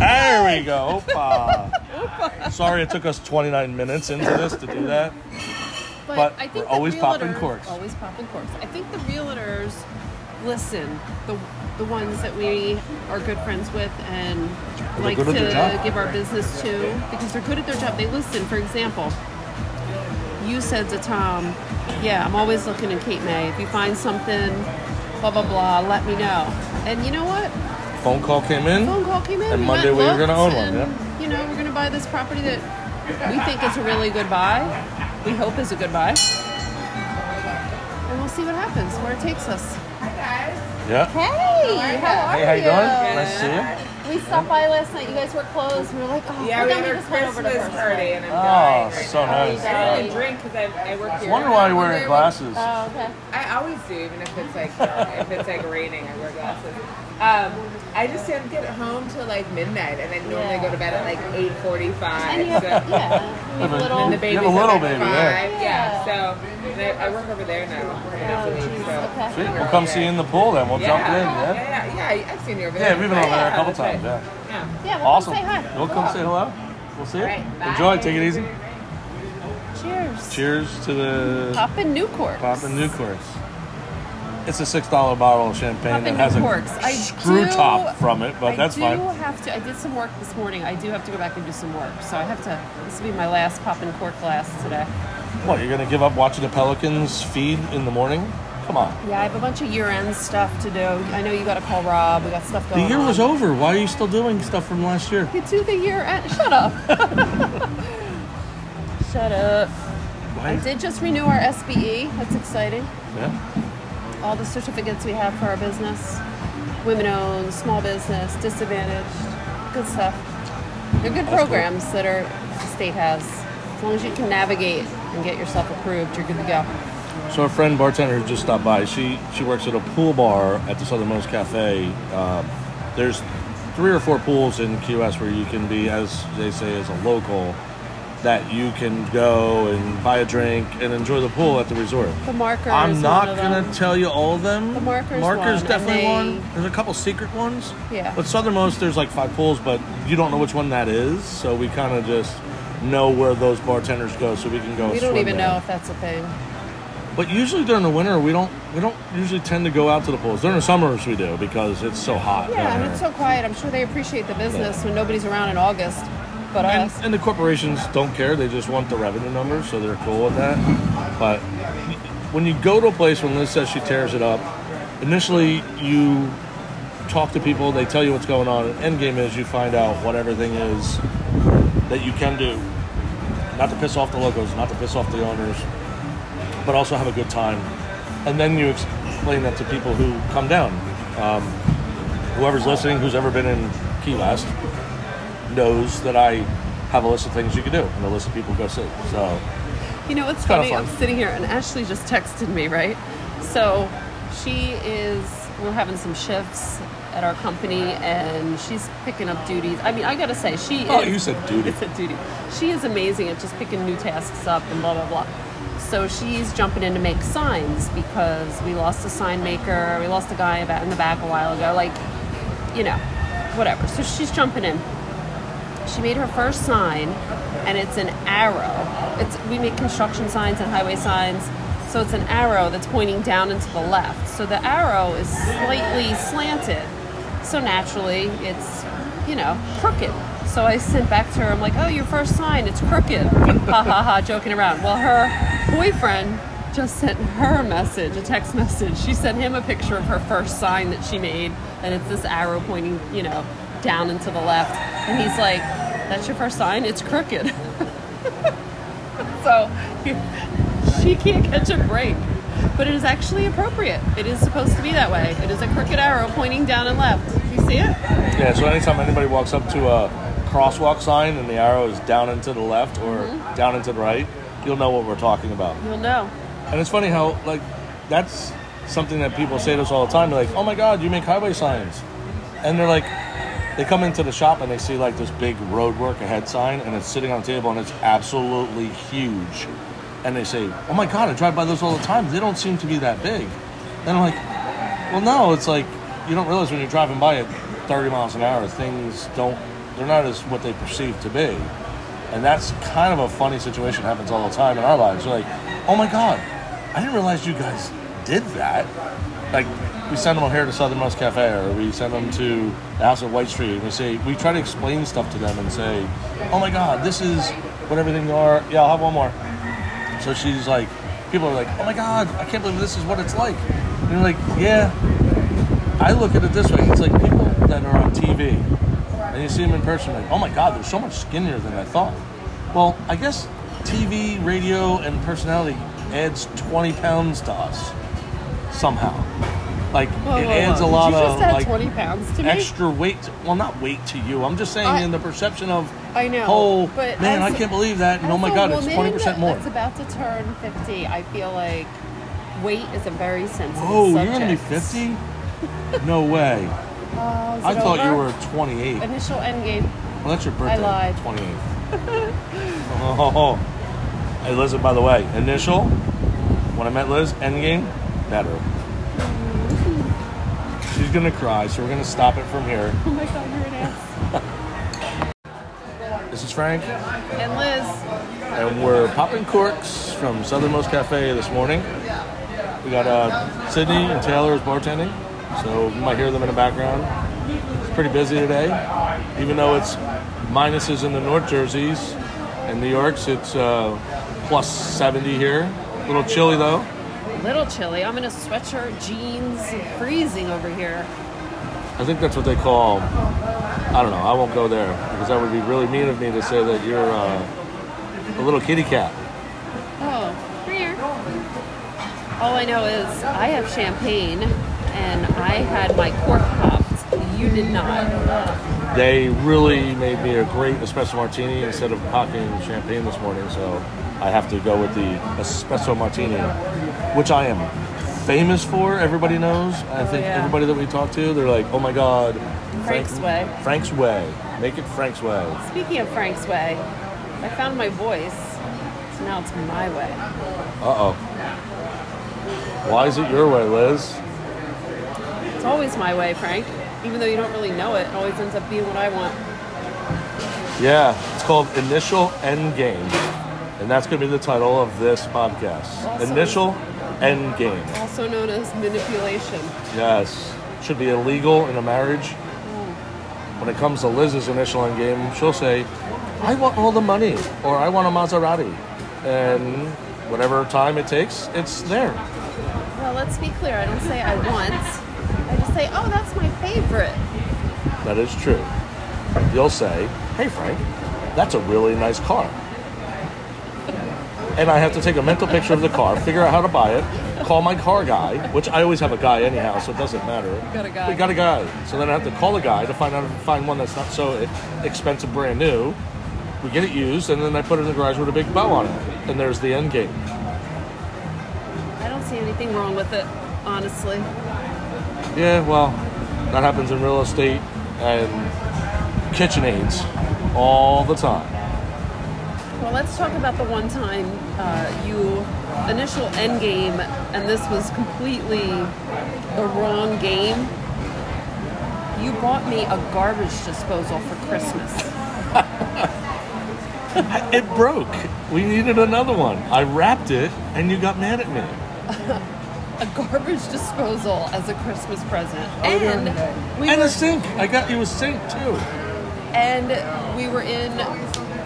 There we go. [laughs] Opa. Sorry it took us 29 minutes into this to do that. But, But I think we're always popping corks. Always popping corks. I think the realtors listen. The the ones that we are good friends with and They're like at to give our business to because they're good at their job. They listen. For example, you said to Tom, "Yeah, I'm always looking in Cape May. If you find something, blah blah blah, let me know." And you know what? Phone call came in. phone call came in. And we Monday we were gonna own one, yeah. You know, we're going to buy this property that we think is a really good buy. We hope is a good buy. And we'll see what happens, where it takes us. Hi guys. Yeah. Hey, how are Hey, how you doing? Nice to see you. We stopped by last night. You guys were closed. We were like, oh, Yeah, we then had we our just went over to Christmas first party, Night. and I'm Oh, dying right so now. nice. I don't even drink because I, I work I wonder why you're wearing glasses. Oh, okay. I always do, even if it's like if it's like raining, I wear glasses. Um, I just don't get home till like midnight, and I normally Yeah. go to bed at like eight forty-five. And you have, so. yeah, you have a little. And the You baby's have a little baby, five. yeah. Yeah. So I, I work over there now. Oh, once week, so. okay. Sweet. We'll come see you in the pool then. We'll Yeah, jump in, yeah, yeah? yeah, yeah. I've seen you over there. Yeah, we've been over there a couple that's right. times, yeah. Yeah. Yeah, we'll Awesome. come say hi. You'll come say hello. We'll see you. All right, bye. Enjoy. Take it easy. Cheers. Cheers to the Poppin' Newcorks. New Newcourts. It's a six dollar bottle of champagne that has a Newcorks. I screw do- top from it, but I that's do fine. have to. I did some work this morning. I do have to go back and do some work. So I have to. This will be my last pop and cork class today. What, you're gonna give up watching the Pelicans feed in the morning? Come on. Yeah, I have a bunch of year-end stuff to do. I know you got to call Rob. We got stuff going. The year on. was over. Why are you still doing stuff from last year? You do the year-end. Shut up. [laughs] Shut up. I did just renew our SBE. That's exciting. Yeah. All the certificates we have for our business. Women-owned, small business, disadvantaged. Good stuff. They're good programs that the state has. As long as you can navigate and get yourself approved, you're good to go. So a friend bartender who just stopped by, she she works at a pool bar at the Southernmost Cafe. Um, there's three or four pools in Key West where you can be, as they say, as a local, that you can go and buy a drink and enjoy the pool at the resort. The marker. I'm not one of gonna them. tell you all of them. The Marker's Marker's one, definitely they- one. There's a couple secret ones. Yeah. But Southernmost, there's like five pools, but you don't know which one that is. So we kind of just know where those bartenders go, so we can go. We don't swim even there. know if that's a thing. But usually during the winter, we don't we don't usually tend to go out to the pools. During the summers, we do because it's so hot. Yeah, and it's so quiet. I'm sure they appreciate the business when nobody's around in August. But and, us. and the corporations don't care; they just want the revenue numbers, so they're cool with that. But when you go to a place when Liz says she tears it up, initially you talk to people, they tell you what's going on. And end game is you find out what everything is that you can do, not to piss off the locals, not to piss off the owners, but also have a good time. And then you explain that to people who come down. Um, whoever's listening, who's ever been in Key West, knows that I have a list of things you can do and a list of people to go see. So You know what's kinda funny? fun. I'm sitting here and Ashley just texted me, right? So she is, we're having some shifts at our company and she's picking up duties. I mean, I gotta say, she Oh, is. you said duty. It's a duty. She is amazing at just picking new tasks up and blah, blah, blah. So she's jumping in to make signs because we lost a sign maker. We lost a guy about in the back a while ago. Like, you know, whatever. So she's jumping in. She made her first sign, and it's an arrow. It's we make construction signs and highway signs, so it's an arrow that's pointing down and to the left. So the arrow is slightly slanted, so naturally it's you know crooked. So I sent back to her. I'm like, "Oh, your first sign, it's crooked." ha ha ha, joking around. Well, her boyfriend just sent her a message, a text message. She sent him a picture of her first sign that she made, and it's this arrow pointing, you know, down and to the left. And he's like, "That's your first sign? It's crooked." [laughs] so [laughs] she can't catch a break. But it is actually appropriate. It is supposed to be that way. It is a crooked arrow pointing down and left. You see it? Yeah, so anytime anybody walks up to a crosswalk sign and the arrow is down and to the left or Mm-hmm. down and to the right, you'll know what we're talking about. You'll know. And it's funny how, like, that's something that people say to us all the time. They're like, oh my God, you make highway signs. And they're like, they come into the shop and they see like this big road work ahead sign and it's sitting on a table and it's absolutely huge. And they say, oh my God, I drive by those all the time. They don't seem to be that big. And I'm like, well, no, it's like, you don't realize when you're driving by at 30 miles an hour, things don't, they're not as what they perceive to be. And that's kind of a funny situation happens all the time in our lives. We're like, oh my God, I didn't realize you guys did that. Like, we send them over here to Southernmost Cafe or we send them to the House at White Street and we say, we try to explain stuff to them and say, oh my God, this is what everything are. Yeah, I'll have one more. So she's like, people are like, oh my God, I can't believe this is what it's like. And you're like, yeah, I look at it this way. It's like people that are on TV and you see them in person, like, oh my God, they're so much skinnier than I thought. Well, I guess TV, radio, and personality adds 20 pounds to us somehow. Like, Whoa, it whoa, adds whoa. a lot of like 20 pounds to me? extra weight. Well, not weight to you. I'm just saying I- in the perception of, I know, oh, but man, I can't believe that. And oh my God, it's 20% more. That's about to turn 50. I feel like weight is a very sensitive subject. you're gonna be 50? No way. Oh, [laughs] is I thought you were 28. Initial end game. Well, that's your birthday. I lied. 28. [laughs] oh, hey, Liz, by the way, initial, when I met Liz, end game, better. She's gonna cry, so we're gonna stop it from here. Oh my god, you're an ass. [laughs] This is Frank, And Liz, and we're popping corks from Southernmost Cafe this morning. We got uh, Sydney and Taylor as bartending, so you might hear them in the background. It's pretty busy today, even though it's minuses in the North Jerseys. In New York's, it's uh, plus 70 here. A little chilly though. Little chilly. I'm in a sweatshirt, jeans, freezing over here. I think that's what they call. I don't know. I won't go there because that would be really mean of me to say that you're uh, a little kitty cat. Oh, here. All I know is I have champagne and I had my cork popped. You did not. They really made me a great espresso martini instead of popping champagne this morning, so I have to go with the espresso martini, which I am famous for. Everybody knows. I think yeah. everybody that we talk to, they're like, "Oh my God, Frank's Way." Frank's way. Make it Frank's way." Speaking of Frank's way, I found my voice. So now it's my way. Uh oh. Why is it your way, Liz? It's always my way, Frank. Even though you don't really know it, it always ends up being what I want. Yeah, it's called Initial End Game. And that's going to be the title of this podcast. Awesome. Initial End Game. Also known as manipulation. Yes. Should be illegal in a marriage. Hmm. When it comes to Liz's initial end game, she'll say, I want all the money, or I want a Maserati. And whatever time it takes, it's there. Well, let's be clear. I don't say I want. I just say, oh, that's my favorite. That is true. You'll say, Hey, Frank, that's a really nice car. And I have to take a mental picture of the car, figure out how to buy it, call my car guy, which I always have a guy anyhow, so it doesn't matter. Got a guy. We got a guy. So then I have to call a guy to find out find one that's not so expensive, brand new. We get it used, and then I put it in the garage with a big bow on it. And there's the end game. I don't see anything wrong with it, honestly. Yeah, well, that happens in real estate and kitchen aids all the time. Well, let's talk about the one time uh, you initial end game, and this was completely the wrong game. You bought me a garbage disposal for Christmas. [laughs] It broke. We needed another one. I wrapped it, and you got mad at me. [laughs] A garbage disposal as a Christmas present. And we and were a sink. I got you a sink too. and we were in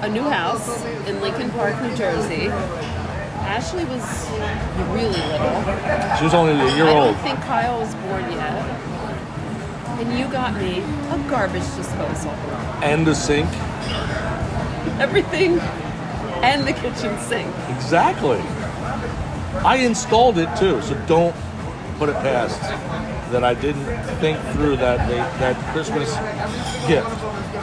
a new house in Lincoln Park, New Jersey. Ashley was really little. She was only a year I old. I don't think Kyle was born yet. And you got me a garbage disposal. And a sink. Everything and the kitchen sink. Exactly. I installed it too, so don't put it past that I didn't think through that that Christmas gift.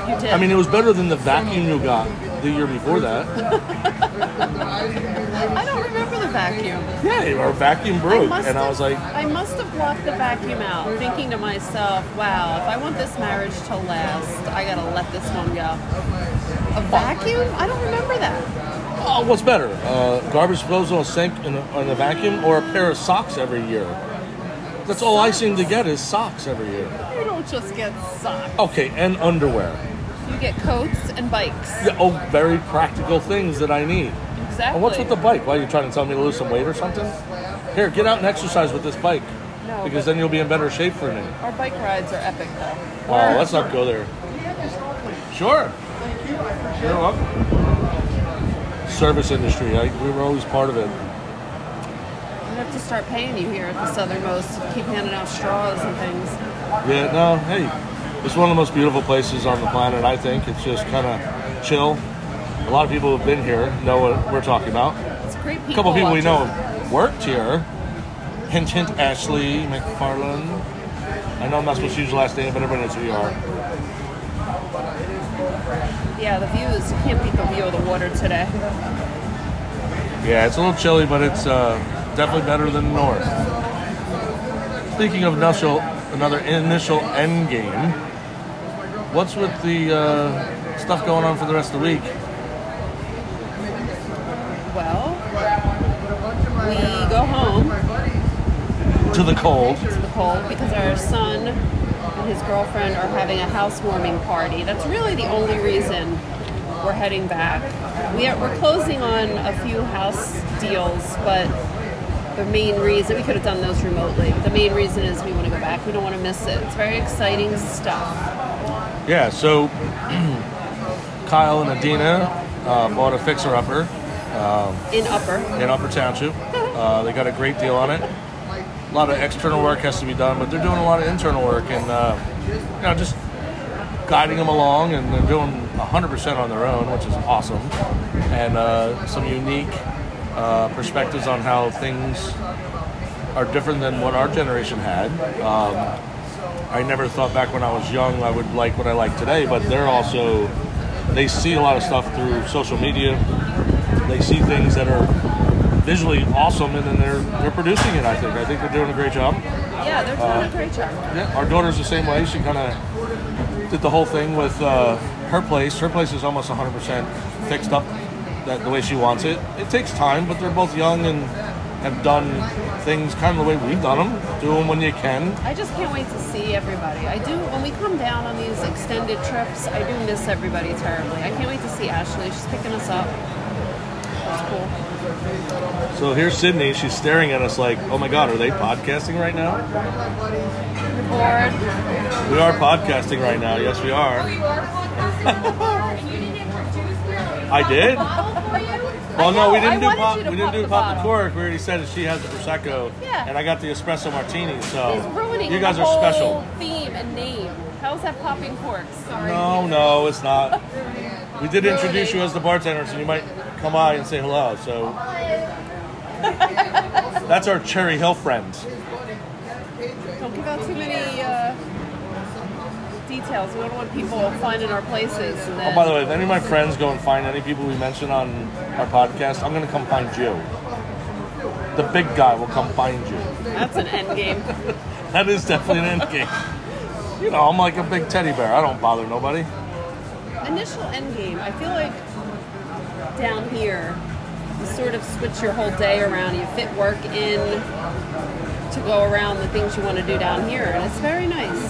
You did. I mean, it was better than the vacuum you got the year before that. [laughs] I don't remember the vacuum. Yeah, our vacuum I broke, must and I have- was like, I must have blocked the vacuum out, thinking to myself, wow, if I want this marriage to last, I gotta let this one go. A vacuum? I don't remember that. "Oh, what's better, uh, garbage disposal, a sink, in a, and a vacuum, or a pair of socks every year?" That's all I seem to get is socks every year. You don't just get socks. Okay, and underwear. You get coats and bikes. Yeah, oh, very practical things that I need. Exactly. And what's with the bike? Why are you trying to tell me to lose some weight or something? Here, get out and exercise with this bike. No, because then you'll be in better shape for me. Our bike rides are epic though. Oh, let's not go there. Sure. You're welcome. Service industry. I, we were always part of it. I have to start paying you here at the Southernmost keep handing out straws and things. Yeah, no, hey, it's one of the most beautiful places on the planet, I think. It's just kind of chill. A lot of people who've been here know what we're talking about. It's great people. A couple people we know have worked here. Hint, hint, Ashley McFarland. I know I'm not supposed to use your last name, but everybody knows who you are. Yeah, the views. You can't beat the view of the water today. Yeah, it's a little chilly, but it's uh, definitely better than north. Speaking of initial, another initial end game, what's with the uh, stuff going on for the rest of the week? Well, we go home To the cold. to the cold because our son and his girlfriend are having a housewarming party. That's really the only reason we're heading back. We are, we're closing on a few house deals, but the main reason we could have done those remotely. The main reason is we want to go back. We don't want to miss it. It's very exciting stuff. Yeah, so [clears throat] Kyle and Adina uh, bought a fixer-upper In Upper, in Upper Township. Uh, they got a great deal on it. A lot of external work has to be done, but they're doing a lot of internal work and uh, you know just guiding them along, and they're doing 100% on their own, which is awesome, and uh, some unique uh, perspectives on how things are different than what our generation had. Um, I never thought back when I was young I would like what I like today, but they're also they see a lot of stuff through social media. They see things that are visually awesome, and then they're they're producing it. I think I think they're doing a great job. yeah, they're doing a great job. Yeah, our daughter's the same way. She kind of did the whole thing with uh, her place. Her place is almost 100% fixed up that the way she wants it. It takes time, but they're both young and have done things kind of the way we've done them. Do them when you can. I just can't wait to see everybody. I do when we come down on these extended trips. I do miss everybody terribly. I can't wait to see Ashley. She's picking us up. That's cool. So here's Sydney. She's staring at us like, "Oh my God, are they podcasting right now?" Bored. We are podcasting right now. Yes, we Oh, are. you are podcasting? [laughs] I did. [laughs] bottle for you? Well, no, we didn't do pop. We didn't do pop the cork. We already said that she has the prosecco, Yeah. and I got the espresso martini. So you guys are special. theme and name. How's that popping corks? Sorry. No, no, it's not. [laughs] We did introduce you as the bartender, so you might come by and say hello. So [laughs] that's our Cherry Hill friends. Don't give out too many uh, details. We don't want people finding our places. Then, Oh, by the way, if any of my friends go and find any people we mention on our podcast, I'm going to come find you. The big guy will come find you. that's an end game. [laughs] That is definitely an end game. You know, I'm like a big teddy bear. I don't bother nobody. Initial end game. I feel like down here, you sort of switch your whole day around. You fit work in to go around the things you want to do down here, and it's very nice.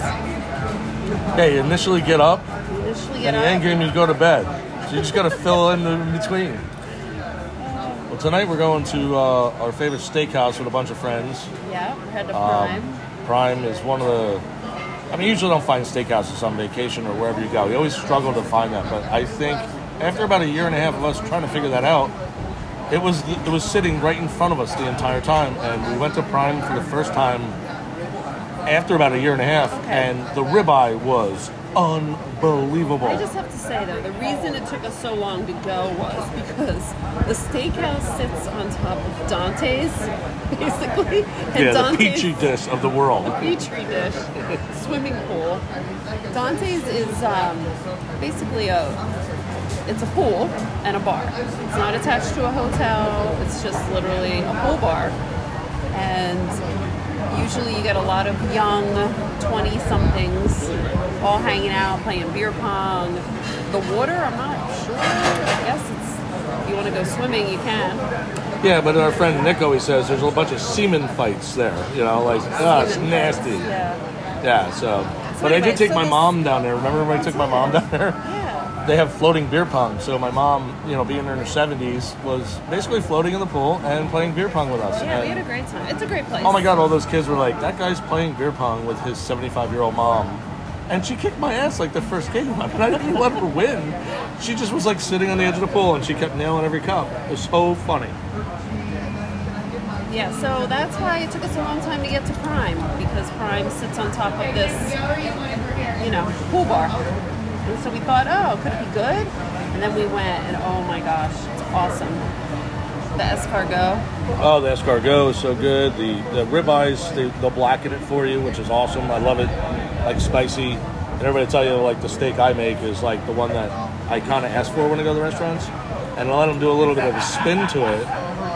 Hey, initially get up, You And get the up. end game, you go to bed. So you just got to fill in the in between. Well, tonight we're going to uh, our favorite steakhouse with a bunch of friends. Yeah, we're headed to Um, Prime. Prime is one of the. I mean, you usually don't find steakhouses on vacation or wherever you go. You always struggle to find that, but I think after about a year and a half of us trying to figure that out, it was it was sitting right in front of us the entire time, and we went to Prime for the first time after about a year and a half, Okay. and the ribeye was unbelievable. I just have to say though, the reason it took us so long to go was because the steakhouse sits on top of Dante's, [laughs] basically. And yeah, the Dante's peachy dish of the world. petri dish, swimming pool. Dante's is um, basically a it's a pool and a bar. It's not attached to a hotel. It's just literally a pool bar, usually you get a lot of young twenty somethings all hanging out playing beer pong. The water, I'm not sure. I guess it's if you want to go swimming, you can. Yeah, but our friend Nick always says there's a bunch of semen fights there. You know, like ah, it's nasty. Yeah. Yeah, so. But I did take so my this- mom down there. Remember when I took my mom down there? Yeah. They have floating beer pong. So my mom, you know, being in her 70s, was basically floating in the pool and playing beer pong with us. Yeah, we had a great time. It's a great place. oh my God, all those kids were like, that guy's playing beer pong with his 75 year old mom. And she kicked my ass like the first game. [laughs] I mean, I didn't even let her win. She just was like sitting on the edge of the pool and she kept nailing every cup. It was so funny. Yeah, so that's why it took us a long time to get to Prime because Prime sits on top of this, you know, pool bar. And so we thought, oh, could it be good? And then we went, and oh my gosh, it's awesome. The escargot. Oh, the escargot is so good. The the ribeyes, they, they'll blacken it for you, which is awesome. I love it, like spicy. And everybody tell you like the steak I make is like the one that I kind of ask for when I go to the restaurants, and I let them do a little bit of a spin to it,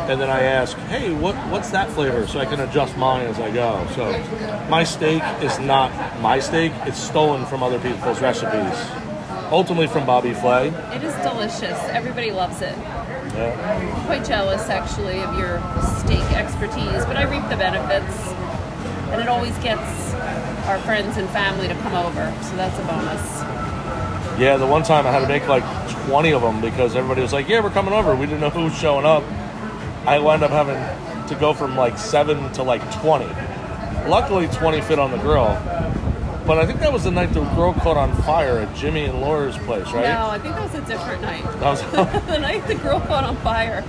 and then I ask, hey, what what's that flavor, so I can adjust mine as I go. So my steak is not my steak; it's stolen from other people's recipes, ultimately from Bobby Flay. It is delicious. Everybody loves it. Yeah. I'm quite jealous, actually, of your steak expertise, but I reap the benefits. And it always gets our friends and family to come over, so that's a bonus. Yeah, the one time I had to make like 20 of them because everybody was like, "Yeah, we're coming over." We didn't know who was showing up. I wound up having to go from like seven to like 20. Luckily, 20 fit on the grill. But I think that was the night the grill caught on fire at Jimmy and Laura's place, right? No, I think that was a different night. That was [laughs] the night the grill caught on fire,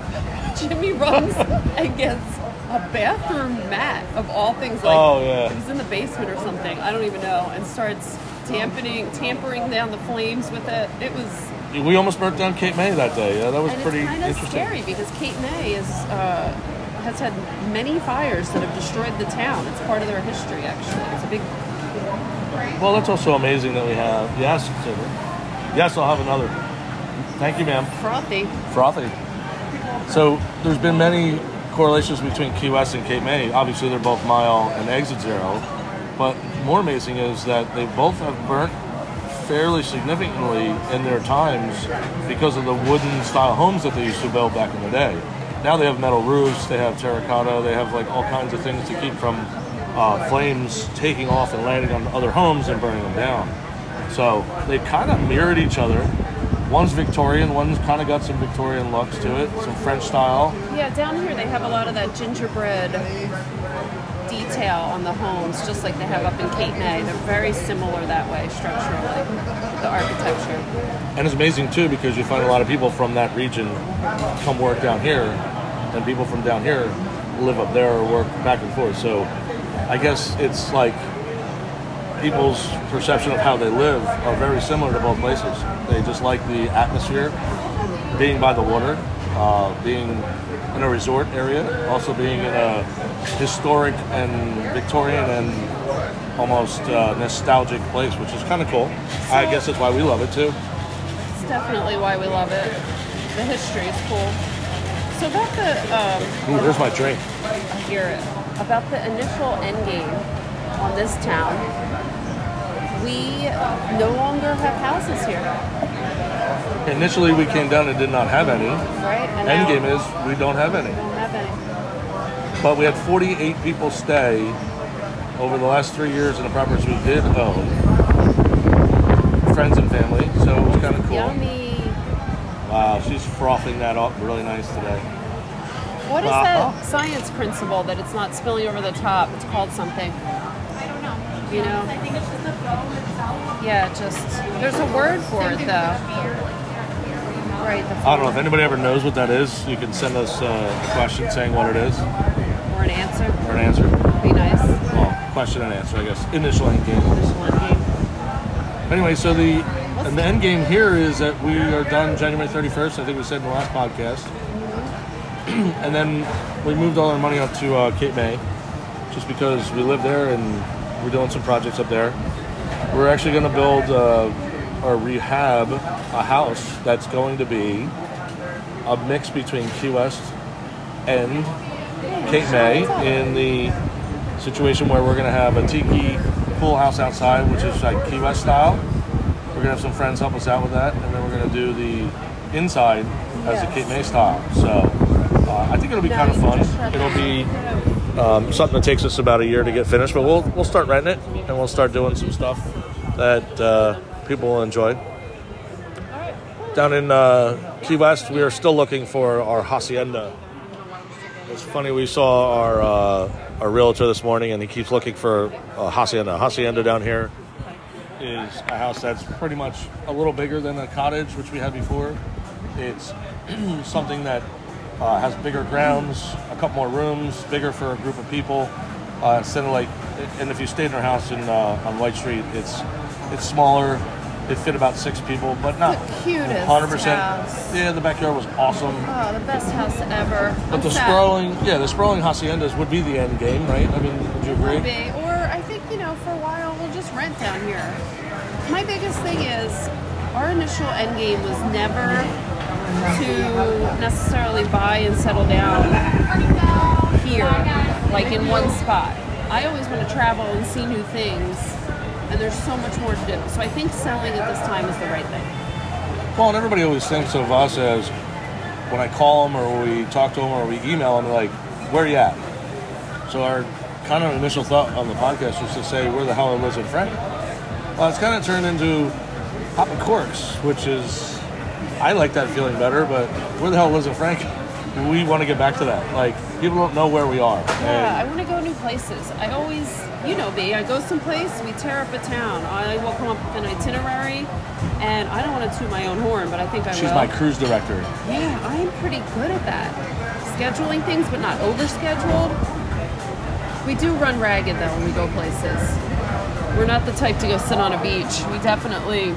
Jimmy runs [laughs] gets a bathroom mat of all things. Like Oh, yeah. it was in the basement or something. I don't even know, and starts tampering, tampering down the flames with it. It was, we almost burnt down Cape May that day. Yeah, that was and pretty it's interesting. scary because Cape May is uh, has had many fires that have destroyed the town. It's part of their history, actually. It's a big. Well, that's also amazing that we have. Yes, yes, I'll have another. Thank you, ma'am. Frothy. frothy. So there's been many correlations between Key West and Cape May. Obviously, they're both mile and exit zero, but more amazing is that they both have burnt fairly significantly in their times because of the wooden style homes that they used to build back in the day. Now they have metal roofs, they have terracotta, they have like all kinds of things to keep from uh, flames taking off and landing on other homes and burning them down. So they kind of mirrored each other. One's Victorian, one's kind of got some Victorian looks to it, some French style. Yeah, down here they have a lot of that gingerbread detail on the homes, just like they have up in Cape May. They're very similar that way structurally, the architecture. And it's amazing too because you find a lot of people from that region come work down here, and people from down here live up there or work back and forth. So I guess it's like people's perception of how they live are very similar to both places. They just like the atmosphere, being by the water, uh, being in a resort area, also being in a historic and Victorian and almost uh, nostalgic place, which is kind of cool. I guess that's why we love it too. It's definitely why we love it. The history is cool. So about the um, Ooh, there's my drink. I hear it about the initial end game on this town. We no longer have houses here, Initially, we came down and did not have any. right? And End now game is we don't have any. we don't have any. But we had 48 people stay over the last three years in the properties we did own. friends and family, so it was kind of cool. Yummy. Wow, she's frothing that up really nice today. What is Uh-huh. that science principle that it's not spilling over the top? It's called something. I don't know. You know? I think it's just the foam itself. Yeah, just there's a word for it though. Beer, like beer. Right. The I don't know if anybody ever knows what that is. You can send us uh, a question saying what it is Or an answer. or an answer. Be nice. Well, question and answer, I guess. Initial end game. There's one game. Anyway, so the and the end game here is that we are done January 31st. I think we said in the last podcast. [clears throat] and then we moved all our money up to uh, Cape May, just because we live there and we're doing some projects up there. We're actually going to build uh, or rehab a house that's going to be a mix between Key West and Cape May in the situation where we're going to have a tiki pool house outside, which is like Key West style. We're going to have some friends help us out with that, and then we're going to do the inside as a Yes. Cape May style. So uh, I think it'll be kind of fun. It'll be um, something that takes us about a year to get finished, but we'll we'll start renting it and we'll start doing some stuff that uh, people will enjoy. Down in uh, Key West, we are still looking for our hacienda. It's funny we saw our uh, our realtor this morning, and he keeps looking for a hacienda. Hacienda down here is a house that's pretty much a little bigger than the cottage, which we had before. It's [clears throat] something that uh, has bigger grounds, a couple more rooms, bigger for a group of people. Uh, instead of like, and if you stayed in our house in uh, on White Street, it's it's smaller. It fit about six people, but not The cutest hundred percent. Yeah, the backyard was awesome. Oh, the best house ever. But I'm the sad. sprawling, yeah, the sprawling haciendas would be the end game, right? I mean, would you agree? Would be. Or I think, you know, for a while we'll just rent down here. My biggest thing is our initial end game was never to necessarily buy and settle down here, like in one spot. I always want to travel and see new things, and there's so much more to do. So I think selling at this time is the right thing. Well, and everybody always thinks of us as when I call them or we talk to them or we email them, like, "Where are you at?" So our kind of initial thought on the podcast was to say, "Where the hell Liz and Frank?" Well, it's kind of turned into popping corks, which is I like that feeling better. But where the hell Liz and Frank? We want to get back to that. Like people don't know where we are. Yeah, I want to go new places. I always, you know me, I go someplace, we tear up a town. I will come up with an itinerary, and I don't want to toot my own horn, but I think I she's will. my cruise director. Yeah, I am pretty good at that. Scheduling things, but not overscheduled. We do run ragged though when we go places. We're not the type to go sit on a beach. We definitely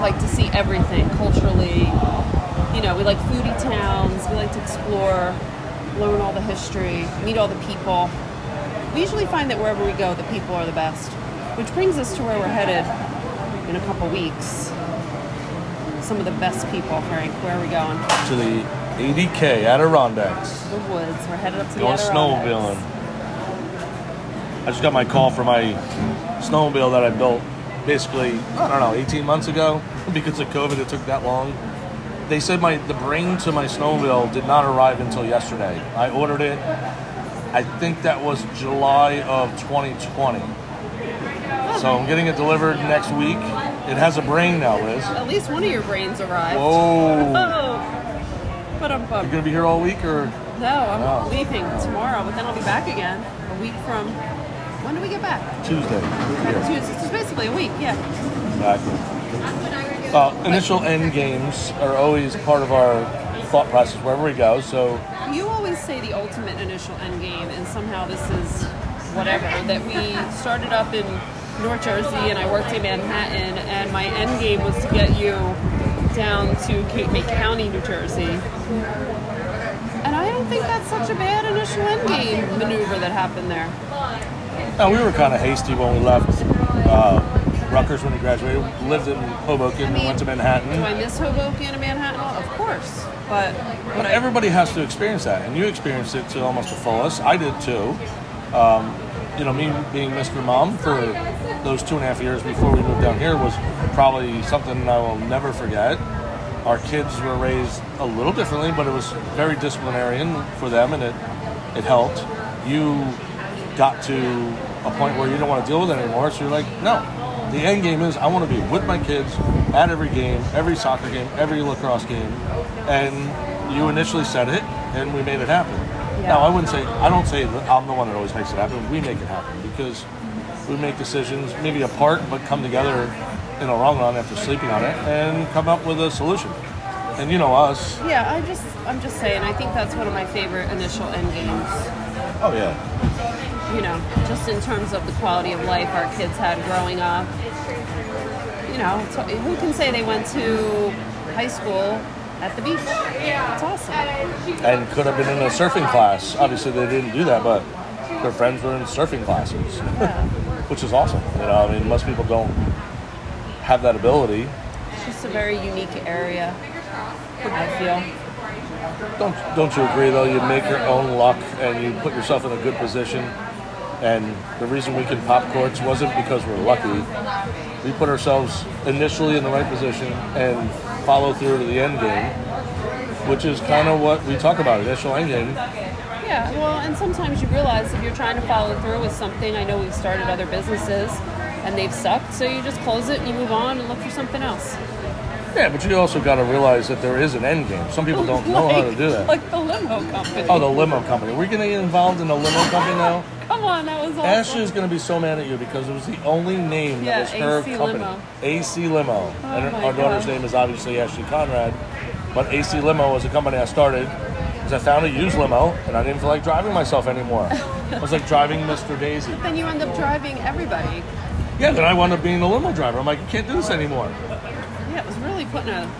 like to see everything culturally. You know, we like foodie towns. We like to explore, learn all the history, meet all the people. We usually find that wherever we go, the people are the best. Which brings us to where we're headed in a couple weeks. Some of the best people, Frank. Where are we going? To the ADK Adirondacks. The woods. We're headed up to Going the Adirondacks. snowmobiling. I just got my call for my snowmobile that I built basically, I don't know, 18 months ago. [laughs] Because of COVID, it took that long. They said my the brain to my snowmobile did not arrive until yesterday. I ordered it, I think that was July of 2020. So I'm getting it delivered next week. It has a brain now, Liz. At least one of your brains arrived. Whoa. Oh. But I'm You bummed. gonna be here all week or? No, I'm Wow. leaving tomorrow, but then I'll be back again a week from. When do we get back? Tuesday. Back Tuesday. So it's basically a week. Yeah. Exactly. Uh, initial end games are always part of our thought process wherever we go. So You always say the ultimate initial end game, and somehow this is whatever. That we started up in North Jersey, and I worked in Manhattan, and my end game was to get you down to Cape May County, New Jersey. And I don't think that's such a bad initial end game maneuver that happened there. uh, we were kind of hasty when we left uh, Rutgers when he graduated. Lived in Hoboken, I mean, went to Manhattan. Do I miss Hoboken and Manhattan? Of course, but But everybody has to experience that, and you experienced it to almost the fullest. I did too. Um, you know, me being Mr. Mom for those two and a half years before we moved down here was probably something I will never forget. Our kids were raised a little differently, but it was very disciplinarian for them, and it it helped. You got to a point where you don't want to deal with it anymore, so you're like, no, the end game is I want to be with my kids at every game, every soccer game, every lacrosse game, and you initially said it, and we made it happen. Yeah. Now I wouldn't say I don't say that I'm the one that always makes it happen. We make it happen because we make decisions maybe apart, but come together in the long run after sleeping on it and come up with a solution. And you know us. Yeah, I just I'm just saying. I think that's one of my favorite initial end games. Oh yeah. You know, just in terms of the quality of life our kids had growing up. You know, who can say they went to high school at the beach? It's awesome. and could have been in a surfing class. Obviously, they didn't do that, but their friends were in surfing classes, [laughs] which is awesome. You know, I mean, most people don't have that ability. It's just a very unique area. I feel. Don't don't you agree though? You make your own luck and you put yourself in a good position. And the reason we can pop courts wasn't because we're lucky. We put ourselves initially in the right position and follow through to the end game, which is kind of what we talk about initial end game. Yeah, well, and sometimes you realize if you're trying to follow through with something, I know we've started other businesses and they've sucked, so you just close it and you move on and look for something else. Yeah, but you also got to realize that there is an end game. Some people don't know how to do [laughs] that. Like the limo company. Oh, the limo company. We're going to get involved in the limo company now. Come on, that was awesome. Ashley's going to be so mad at you because it was the only name Yeah, that was her AC company. Limo. AC Limo. Oh and my our daughter's God. name is obviously Ashley Conrad. But AC Limo was a company I started because I found a used limo and I didn't feel like driving myself anymore. [laughs] I was like driving Mr. Daisy. then you end up driving everybody. Yeah, then I wound up being a limo driver. I'm like, I can't do this anymore. Yeah, it was really putting a.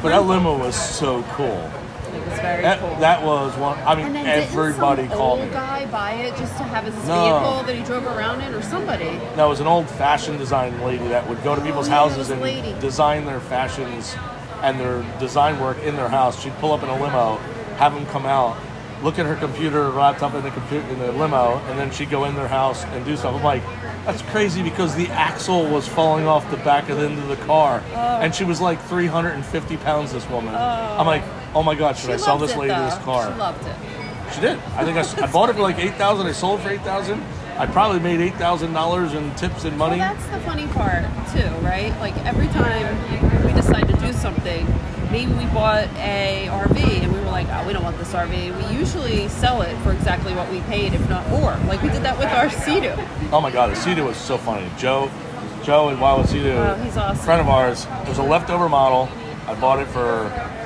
But that limo was so cool. It was very That, cool. that was one. I mean, and then everybody didn't some called old me. guy buy it just to have as his No. vehicle that he drove around in, or somebody? No, it was an old fashion design lady that would go to people's Oh, yeah, it houses a and lady. design their fashions and their design work in their house. She'd pull up in a limo, have them come out, look at her computer, laptop in the computer in the limo, and then she'd go in their house and do stuff. I'm like, that's crazy because the axle was falling off the back of the end of the car, oh. and she was like 350 pounds. This woman. Oh. I'm like, oh my god, should She I sell this lady though. this car? She loved it. She did. I think I bought it for like eight thousand. I sold for eight thousand. I probably made eight thousand dollars in tips and money. Well, that's the funny part too, right? Like every time we decide to do something, maybe we bought a RV and we were like, oh, we don't want this RV. We usually sell it for exactly what we paid, if not more. Like we did that with our Sea-Doo. oh my god, the Sea-Doo was so funny. Joe, Joe and Wild Sea-Doo, Oh, he's awesome. friend of ours. It was a leftover model. I bought it for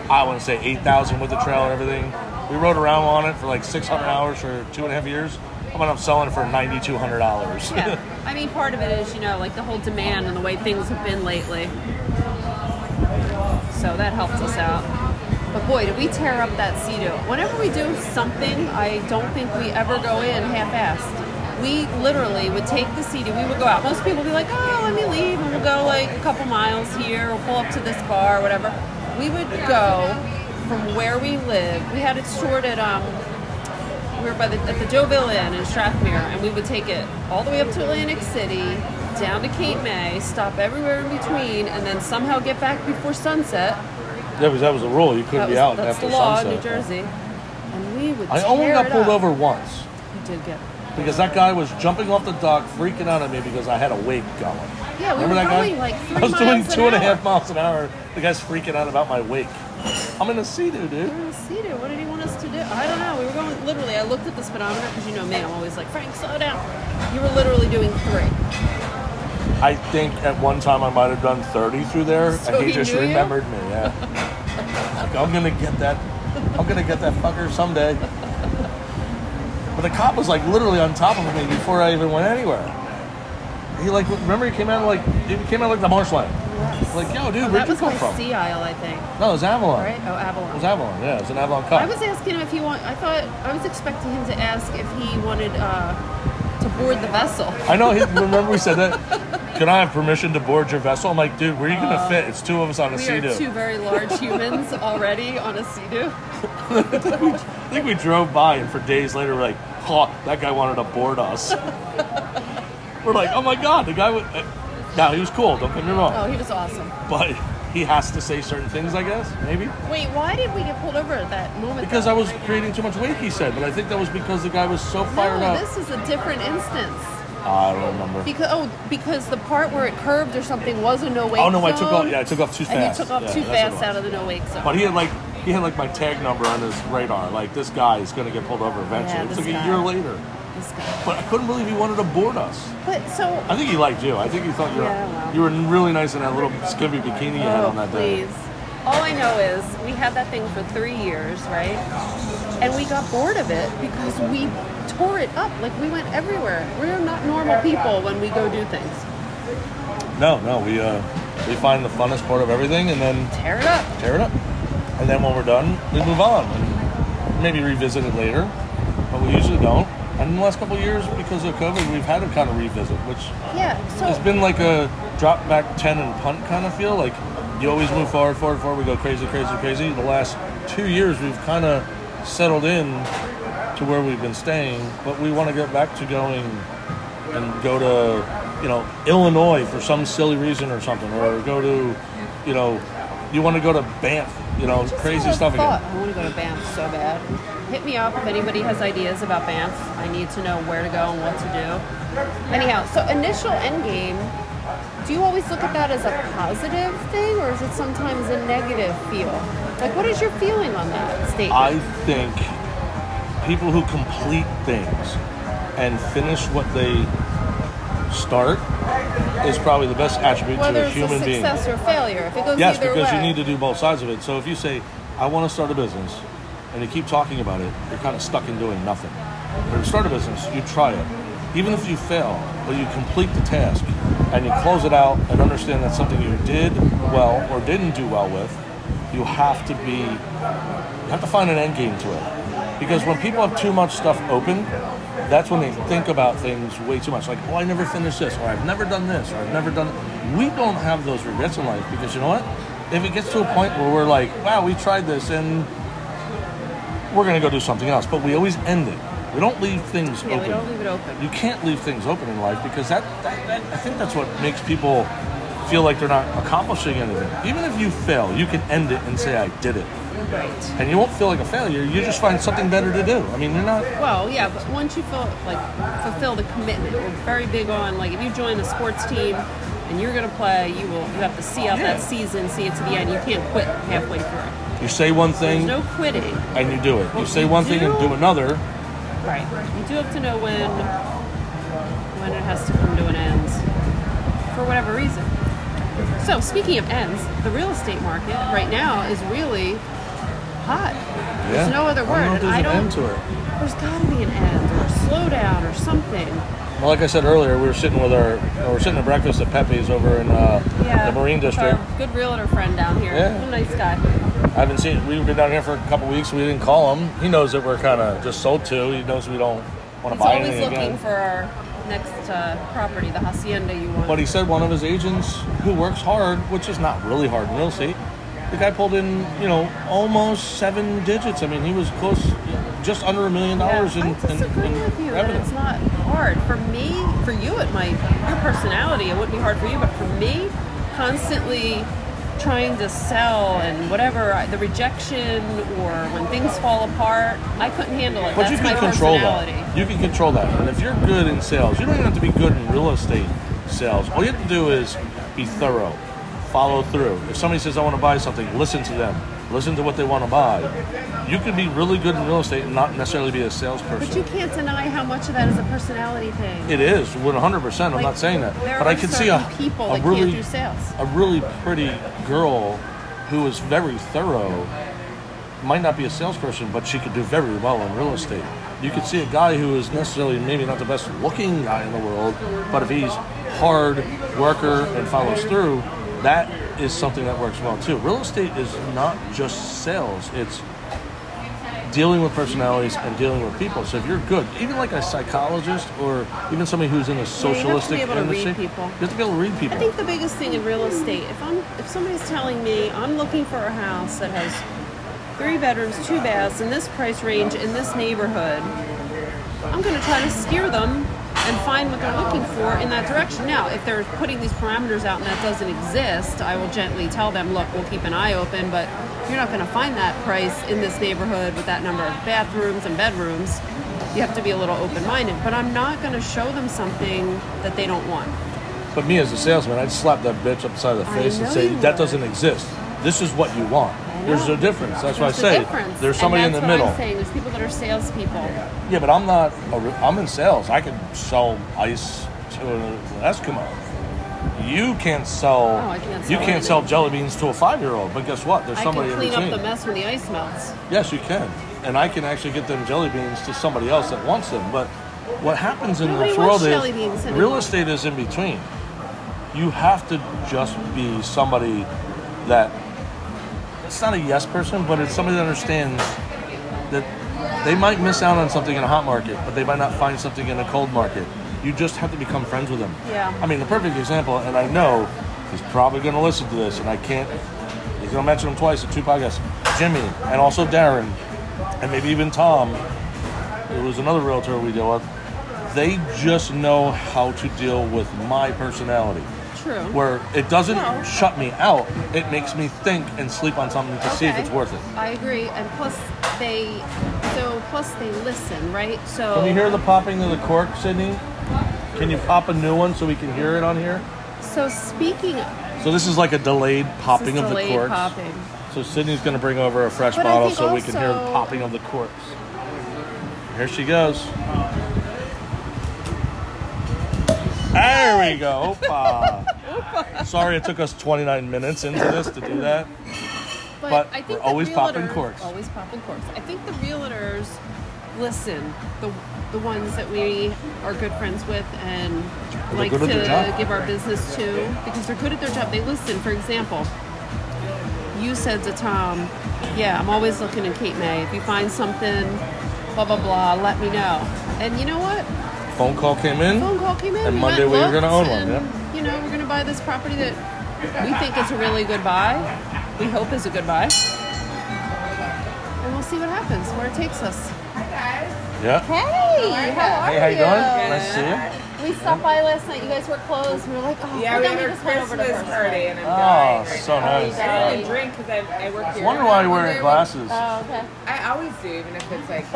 I want to say eight thousand with the trailer and everything. We rode around on it for like six hundred hours for two and a half years. I'm gonna selling it for ninety two hundred dollars. Yeah. I mean, part of it is, you know, like the whole demand and the way things have been lately. So that helped us out. But boy, did we tear up that Sea-Doo. Whenever we do something, I don't think we ever go in half-assed. We literally would take the Sea-Doo, we would go out. Most people would be like, oh, let me leave, and we'll go like a couple miles here, or pull up to this bar, or whatever. We would go from where we live. We had it stored at um, we were by the, at the Deauville Inn in Strathmere, and we would take it all the way up to Atlantic City, down to Cape May, stop everywhere in between, and then somehow get back before sunset. Yeah, because that was the rule. You couldn't That be was, out that's after the law sunset. in New Jersey. And we would I only tear got it pulled up. over once. You did get. Because that guy was jumping off the dock, freaking out at me because I had a wake going. Yeah, we Remember were that guy? going like three I was doing miles an two and a hour. half miles an hour. The guy's freaking out about my wake. I'm in a Sea-Doo, dude. Oh, Sea-Doo, what did he want us to do? I don't know. We were going literally. I looked at the speedometer because you know me. I'm always like, Frank, slow down. You were literally doing three. I think at one time I might have done 30 through there, So and he, he just knew you? remembered me. Yeah, [laughs] like I'm gonna get that. I'm gonna get that fucker someday. But the cop was like literally on top of me before I even went anywhere. He like remember he came out like he came out like the marshland. Like yo, dude, Oh, where'd you come my from? Sea Isle, I think. No, it was Avalon. Right? Oh, Avalon. It was Avalon. Yeah, it was an Avalon Cup. I was asking him if he want. I thought I was expecting him to ask if he wanted uh, to board the vessel. I know. He, remember we said that. [laughs] Can I have permission to board your vessel? I'm like, dude, where are you gonna fit? It's two of us on a Uh, We sea are two very large [laughs] humans already on a Sea-Doo. [laughs] I think we drove by, and for days later, we're like, oh, that guy wanted to board us. [laughs] we're like, oh my god, the guy would. Uh, now he was cool. Don't get me wrong, Oh, he was awesome. but he has to say certain things, I guess, maybe. Wait, why did we get pulled over at that moment? Because though? I was creating too much weight, he said. But I think that was because the guy was so fired no, up. this is a different instance. I don't remember. Because oh, because the part where it curved or something was a no wake. Oh no, I took off. Yeah, I took off too fast. And you took off Yeah, too that's what it fast out of the no wake zone. But he had like he had like my tag number on his radar. Like this guy is going to get pulled over eventually. Yeah, it's this like guy. a year later. This guy. But I couldn't believe he wanted to board us. But so I think he liked you. I think he thought you were Yeah, well. you were really nice in that little skimpy bikini you had Oh, on that day. please. All I know is we had that thing for three years, right? And we got bored of it because we tore it up. Like we went everywhere. We're not normal people when we go do things. No, no, we uh we find the funnest part of everything and then Tear it up. tear it up. And then when we're done, we move on and maybe revisit it later. But we usually don't. And in the last couple of years, because of COVID, we've had to kind of revisit, which Yeah. So It's been like a drop back 10 and punt kind of feel. Like you always move forward, forward, forward. We go crazy, crazy, crazy. The last two years, we've kind of settled in to where we've been staying, but we want to get back to going and go to, you know, Illinois for some silly reason or something, or go to, you know, you want to go to Banff, you know, crazy stuff thought. again. I want to go to Banff so bad. Hit me up if anybody has ideas about Banff. I need to know where to go and what to do. Anyhow, so initial end game. Do you always look at that as a positive thing, or is it sometimes a negative feel? Like, what is your feeling on that statement? I think people who complete things and finish what they start is probably the best attribute Whether to a human being. success or failure, if it goes Yes, either because way. you need to do both sides of it. So if you say, I want to start a business, and you keep talking about it, you're kind of stuck in doing nothing. But to start a business, you try it. Even if you fail, but you complete the task and you close it out and understand that's something you did well or didn't do well with, you have to be, you have to find an end game to it. Because when people have too much stuff open, that's when they think about things way too much. Like, oh, I never finished this, or I've never done this, or I've never done. We don't have those regrets in life because you know what? If it gets to a point where we're like, wow, we tried this and we're going to go do something else, but we always end it. We don't leave things open. yeah, open. we don't leave it open. You can't leave things open in life because that, that, that I think that's what makes people feel like they're not accomplishing anything. Even if you fail, you can end it and say I did it. Right. And you won't feel like a failure. You just find something better to do. I mean, you're not Well, yeah, but once you feel like fulfill the commitment, we're very big on like if you join a sports team and you're going to play, you will you have to see out that season, see it to the end. You can't quit halfway through. you say one There's thing no quitting. and you do it. You say you one thing and do- do another. Right. You do have to know when when it has to come to an end for whatever reason. So speaking of ends, the real estate market right now is really hot. There's no other I word. don't know if there's I an don't end to it. there's gotta be an end or a slowdown or something. Well, like I said earlier, we were sitting with our, we were sitting at breakfast at Pepe's over in uh, Yeah. the Marine District. Good realtor friend down here. Yeah. A nice guy. I haven't seen. We've been down here for a couple weeks. We didn't call him. He knows that we're kind of just sold to. He knows we don't want to buy anything. He's always looking again. for our next uh, property, the hacienda you want. But he said one of his agents who works hard, which is not really hard in real estate, the guy pulled in, you know, almost seven digits. I mean, he was close, just under a million dollars in, I in, in with you revenue. it's not hard. For me, for you, it might. Your personality, it wouldn't be hard for you, but for me, constantly trying to sell and whatever the rejection or when things fall apart, I couldn't handle it. But That's you can control that. You can control that. And if you're good in sales, you don't even have to be good in real estate sales. All you have to do is be thorough, follow through. If somebody says, I want to buy something, listen to them. Listen to what they want to buy. You can be really good in real estate and not necessarily be a salesperson. But you can't deny how much of that is a personality thing. It is 100%. I'm Like, not saying that. There But I can see a, people a that really can't do sales. a really pretty girl who is very thorough might not be a salesperson, but she could do very well in real estate. You could see a guy who is necessarily maybe not the best looking guy in the world, but if he's hard worker and follows through, that is something that works well too. Real estate is not just sales; it's dealing with personalities and dealing with people. So if you're good, even like a psychologist or even somebody who's in a you have to be socialistic to read industry, people. you have to be able to read people. I think the biggest thing in real estate, if I'm if somebody's telling me I'm looking for a house that has three bedrooms, two baths in this price range in this neighborhood, I'm going to try to steer them and find what they're looking for in that direction. Now, if they're putting these parameters out and that doesn't exist, I will gently tell them, look, we'll keep an eye open, but you're not going to find that price in this neighborhood with that number of bathrooms and bedrooms. you have to be a little open-minded. But I'm not going to show them something that they don't want. But me as a salesman, I'd slap that bitch upside the face and say, that would. doesn't exist. This is what you want. There's a difference. That's what I say. difference. There's somebody in the what middle. I'm saying. There's people that are salespeople. Yeah, but I'm not. I'm in sales. I can sell ice to an Eskimo. You can't sell. Oh, I can't sell you can't sell jelly beans to a five-year-old. But guess what? There's I somebody can in clean up the mess when the ice melts. Yes, you can, and I can actually get them jelly beans to somebody else that wants them. But what happens in Nobody this world is real estate is in between. You have to just be somebody that it's not a yes person, but it's somebody that understands that they might miss out on something in a hot market, but they might not find something in a cold market. You just have to become friends with them. Yeah. I mean, the perfect example, and I know he's probably going to listen to this, and I can't. He's going to mention him twice in two podcasts. Jimmy, and also Darren, and maybe even Tom, who was another realtor we deal with. They just know how to deal with my personality True. where it doesn't No. shut me out. It makes me think and sleep on something to see if it's worth it. I agree, and plus they, so plus they listen, right? So Can you hear the popping of the cork, Sydney? Can you pop a new one so we can hear it on here? So speaking of So this is like a delayed popping of the delayed corks. popping, So Sydney's going to bring over a fresh But bottle so we can hear the popping of the corks. Here she goes. There we go. [laughs] Sorry it took us 29 minutes into this to do that. but, But I think we're always popping corks. Always popping corks. I think the realtors listen. The the ones that we are good friends with and they're like at to give our business to because they're good at their job. They listen. For example, you said to Tom, "Yeah, I'm always looking in Cape May. If you find something, blah blah blah, let me know." And you know what? Phone call came in. phone call came in. And Monday we were gonna own one, and, You know, we're going to buy this property that we think is a really good buy. We hope is a good buy. And we'll see what happens, where it takes us. Hi guys. Yeah. Hey, how are Hey, how you doing? Nice to see you. We stopped by last night. You guys were closed. We were like, oh, Yeah, but we then had we our just went over to Christmas first party, and I'm Oh, dying. right so now. nice. I don't even drink because I, I work here. I wonder why you're wearing glasses. Oh, okay. I always do, even if it's like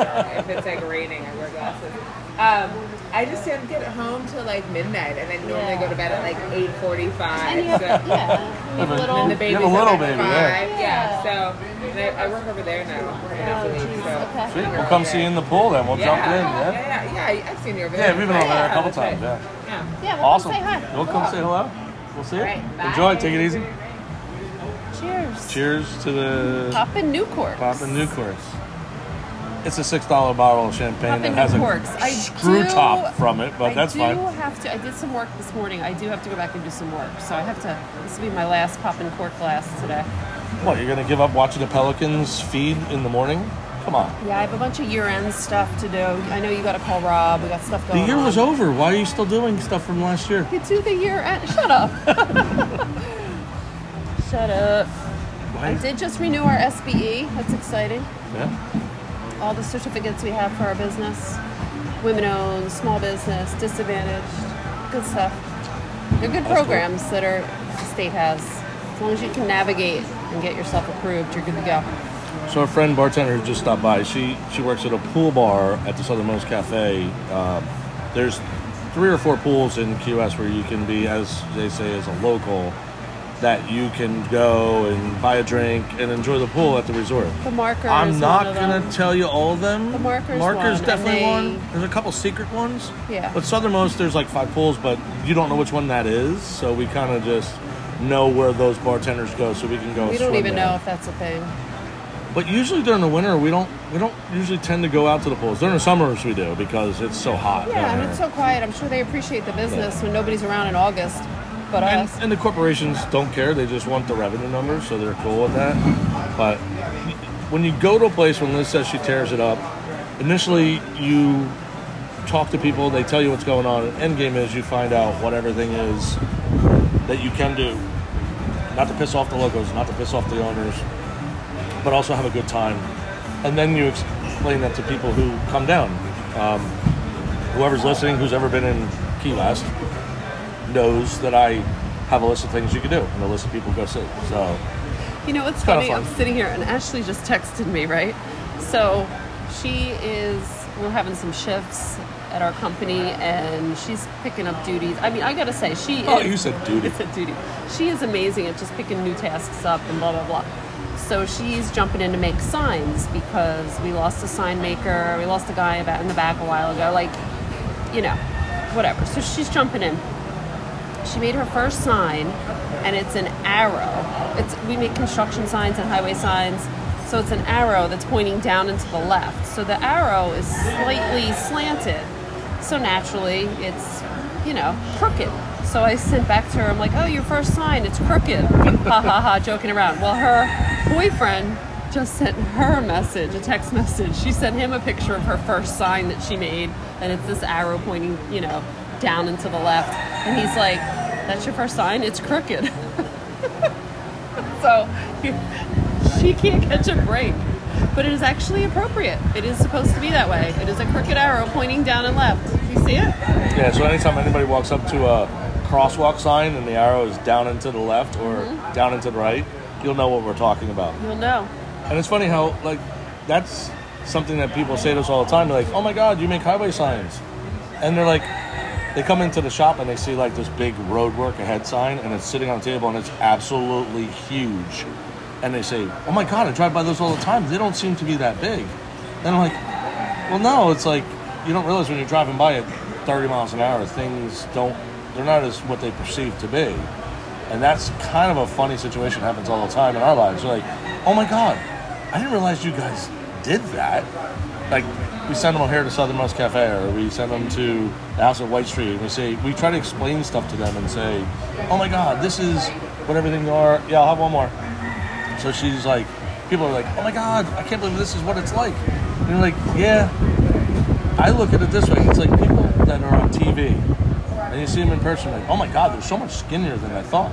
if it's like raining, I wear glasses. Um, I just don't get home till like midnight, and I normally Yeah. go to bed at like eight forty-five. And you have, so. yeah, you [laughs] have a little. And the You have a little baby, five. yeah. Yeah. So I, I work over there now. Oh, once a week, geez, so- okay. Sweet. We'll come see you in the pool then. We'll Yeah. jump in, yeah, yeah? yeah, yeah. I've seen you over Yeah, we've been over there a couple that's right. times, yeah. Yeah. Yeah, well, Awesome. come say hi. We'll come say hello. We'll see you. All right, bye. Enjoy. Take it easy. Cheers. Cheers to the Poppin' new Course. corks. New Newcourts. It's a six dollar bottle of champagne that has a Newports. I screw do- top from it, but I that's do fine. have to. I did some work this morning. I do have to go back and do some work. So I have to. This will be my last pop and cork glass today. What, you're gonna give up watching the Pelicans feed in the morning? Come on. Yeah, I have a bunch of year-end stuff to do. I know you got to call Rob. We got stuff going. The year on. was over. Why are you still doing stuff from last year? You do the year-end. Shut up. [laughs] Shut up. I did just renew our SBE. That's exciting. Yeah. All the certificates we have for our business. Women-owned, small business, disadvantaged. Good stuff. They're good That's cool. programs that are the state has. As long as you can navigate and get yourself approved, you're good to go. So a friend bartender who just stopped by. She she works at a pool bar at the Southernmost Cafe. Um, there's three or four pools in QS where you can be, as they say, as a local, that you can go and buy a drink and enjoy the pool at the resort. The marker. I'm not gonna them. tell you all of them. The Marker's Marker's one, definitely they- one. There's a couple secret ones. Yeah. But Southernmost, there's like five pools, but you don't know which one that is. So we kind of just know where those bartenders go, so we can go. We don't even there. know if that's a thing. But usually during the winter, we don't we don't usually tend to go out to the pools. During the summers, we do because it's so hot. Yeah, and it's so quiet. I'm sure they appreciate the business when nobody's around in August, but and, us. and the corporations don't care; they just want the revenue numbers, so they're cool with that. But when you go to a place when Liz says she tears it up, initially you talk to people, they tell you what's going on. End game is you find out what everything is that you can do, not to piss off the locals, not to piss off the owners, but also have a good time. And then you explain that to people who come down. Um, whoever's listening, who's ever been in Key West, knows that I have a list of things you can do and a list of people to go see. So You know what's funny? fun. I'm sitting here and Ashley just texted me, right? So she is we're having some shifts at our company, and she's picking up duties. I mean, I gotta say, she Oh, is. you said duty. It's a duty. She is amazing at just picking new tasks up and blah blah blah. So she's jumping in to make signs because we lost a sign maker. We lost a guy about in the back a while ago. Like, you know, whatever. So she's jumping in. She made her first sign, and it's an arrow. It's we make construction signs and highway signs, so it's an arrow that's pointing down and to the left. So the arrow is slightly slanted, so naturally it's you know crooked. So I sent back to her. I'm like, "Oh, your first sign, it's crooked." ha ha ha, joking around. Well, her boyfriend just sent her a message, a text message. She sent him a picture of her first sign that she made, and it's this arrow pointing, you know, down and to the left. And he's like, "That's your first sign? It's crooked." [laughs] so she can't catch a break. But it is actually appropriate. It is supposed to be that way. It is a crooked arrow pointing down and left. You see it? Yeah, so anytime anybody walks up to a crosswalk sign and the arrow is down and to the left or Mm-hmm. down and to the right, you'll know what we're talking about. You'll know. And it's funny how, like, that's something that people say to us all the time. They're like, oh my God, you make highway signs. And they're like, they come into the shop and they see like this big road work ahead sign and it's sitting on a table and it's absolutely huge. And they say, oh my God, I drive by those all the time. They don't seem to be that big. And I'm like, well, no, it's like, you don't realize when you're driving by at 30 miles an hour, things don't, they're not as what they perceive to be. And that's kind of a funny situation happens all the time in our lives. We're like, oh my God, I didn't realize you guys did that. Like, we send them over here to Southernmost Cafe or we send them to the house at White Street and we say, we try to explain stuff to them and say, oh my God, this is what everything are. Yeah, I'll have one more. So she's like, people are like, oh my God, I can't believe this is what it's like. And you're like, yeah. I look at it this way it's like people that are on TV and you see them in person, like, oh my God, they're so much skinnier than I thought.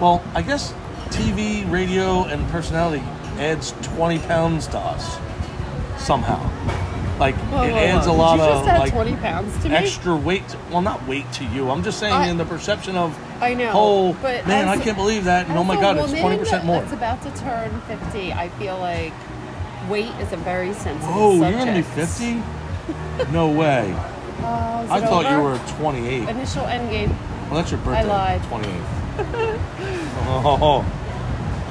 Well, I guess TV, radio, and personality adds 20 pounds to us somehow. Like, Whoa, it whoa, adds whoa. a lot of like 20 pounds to me? extra weight. Well, not weight to you. I'm just saying I- in the perception of, I know, oh, man, I can't believe that. And oh my God, it's 20% more. That's about to turn 50. I feel like weight is a very sensitive Whoa, subject. you're to be 50? No way. Oh, [laughs] is I thought you were 28. Initial end game. Well, that's your birthday. I lied. 28. [laughs] oh.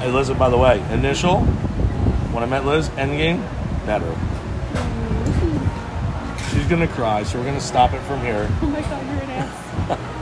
Hey, Liz, by the way, initial, when I met Liz, endgame, better. To cry, so we're to stop it from here. Oh my god, you're an ass.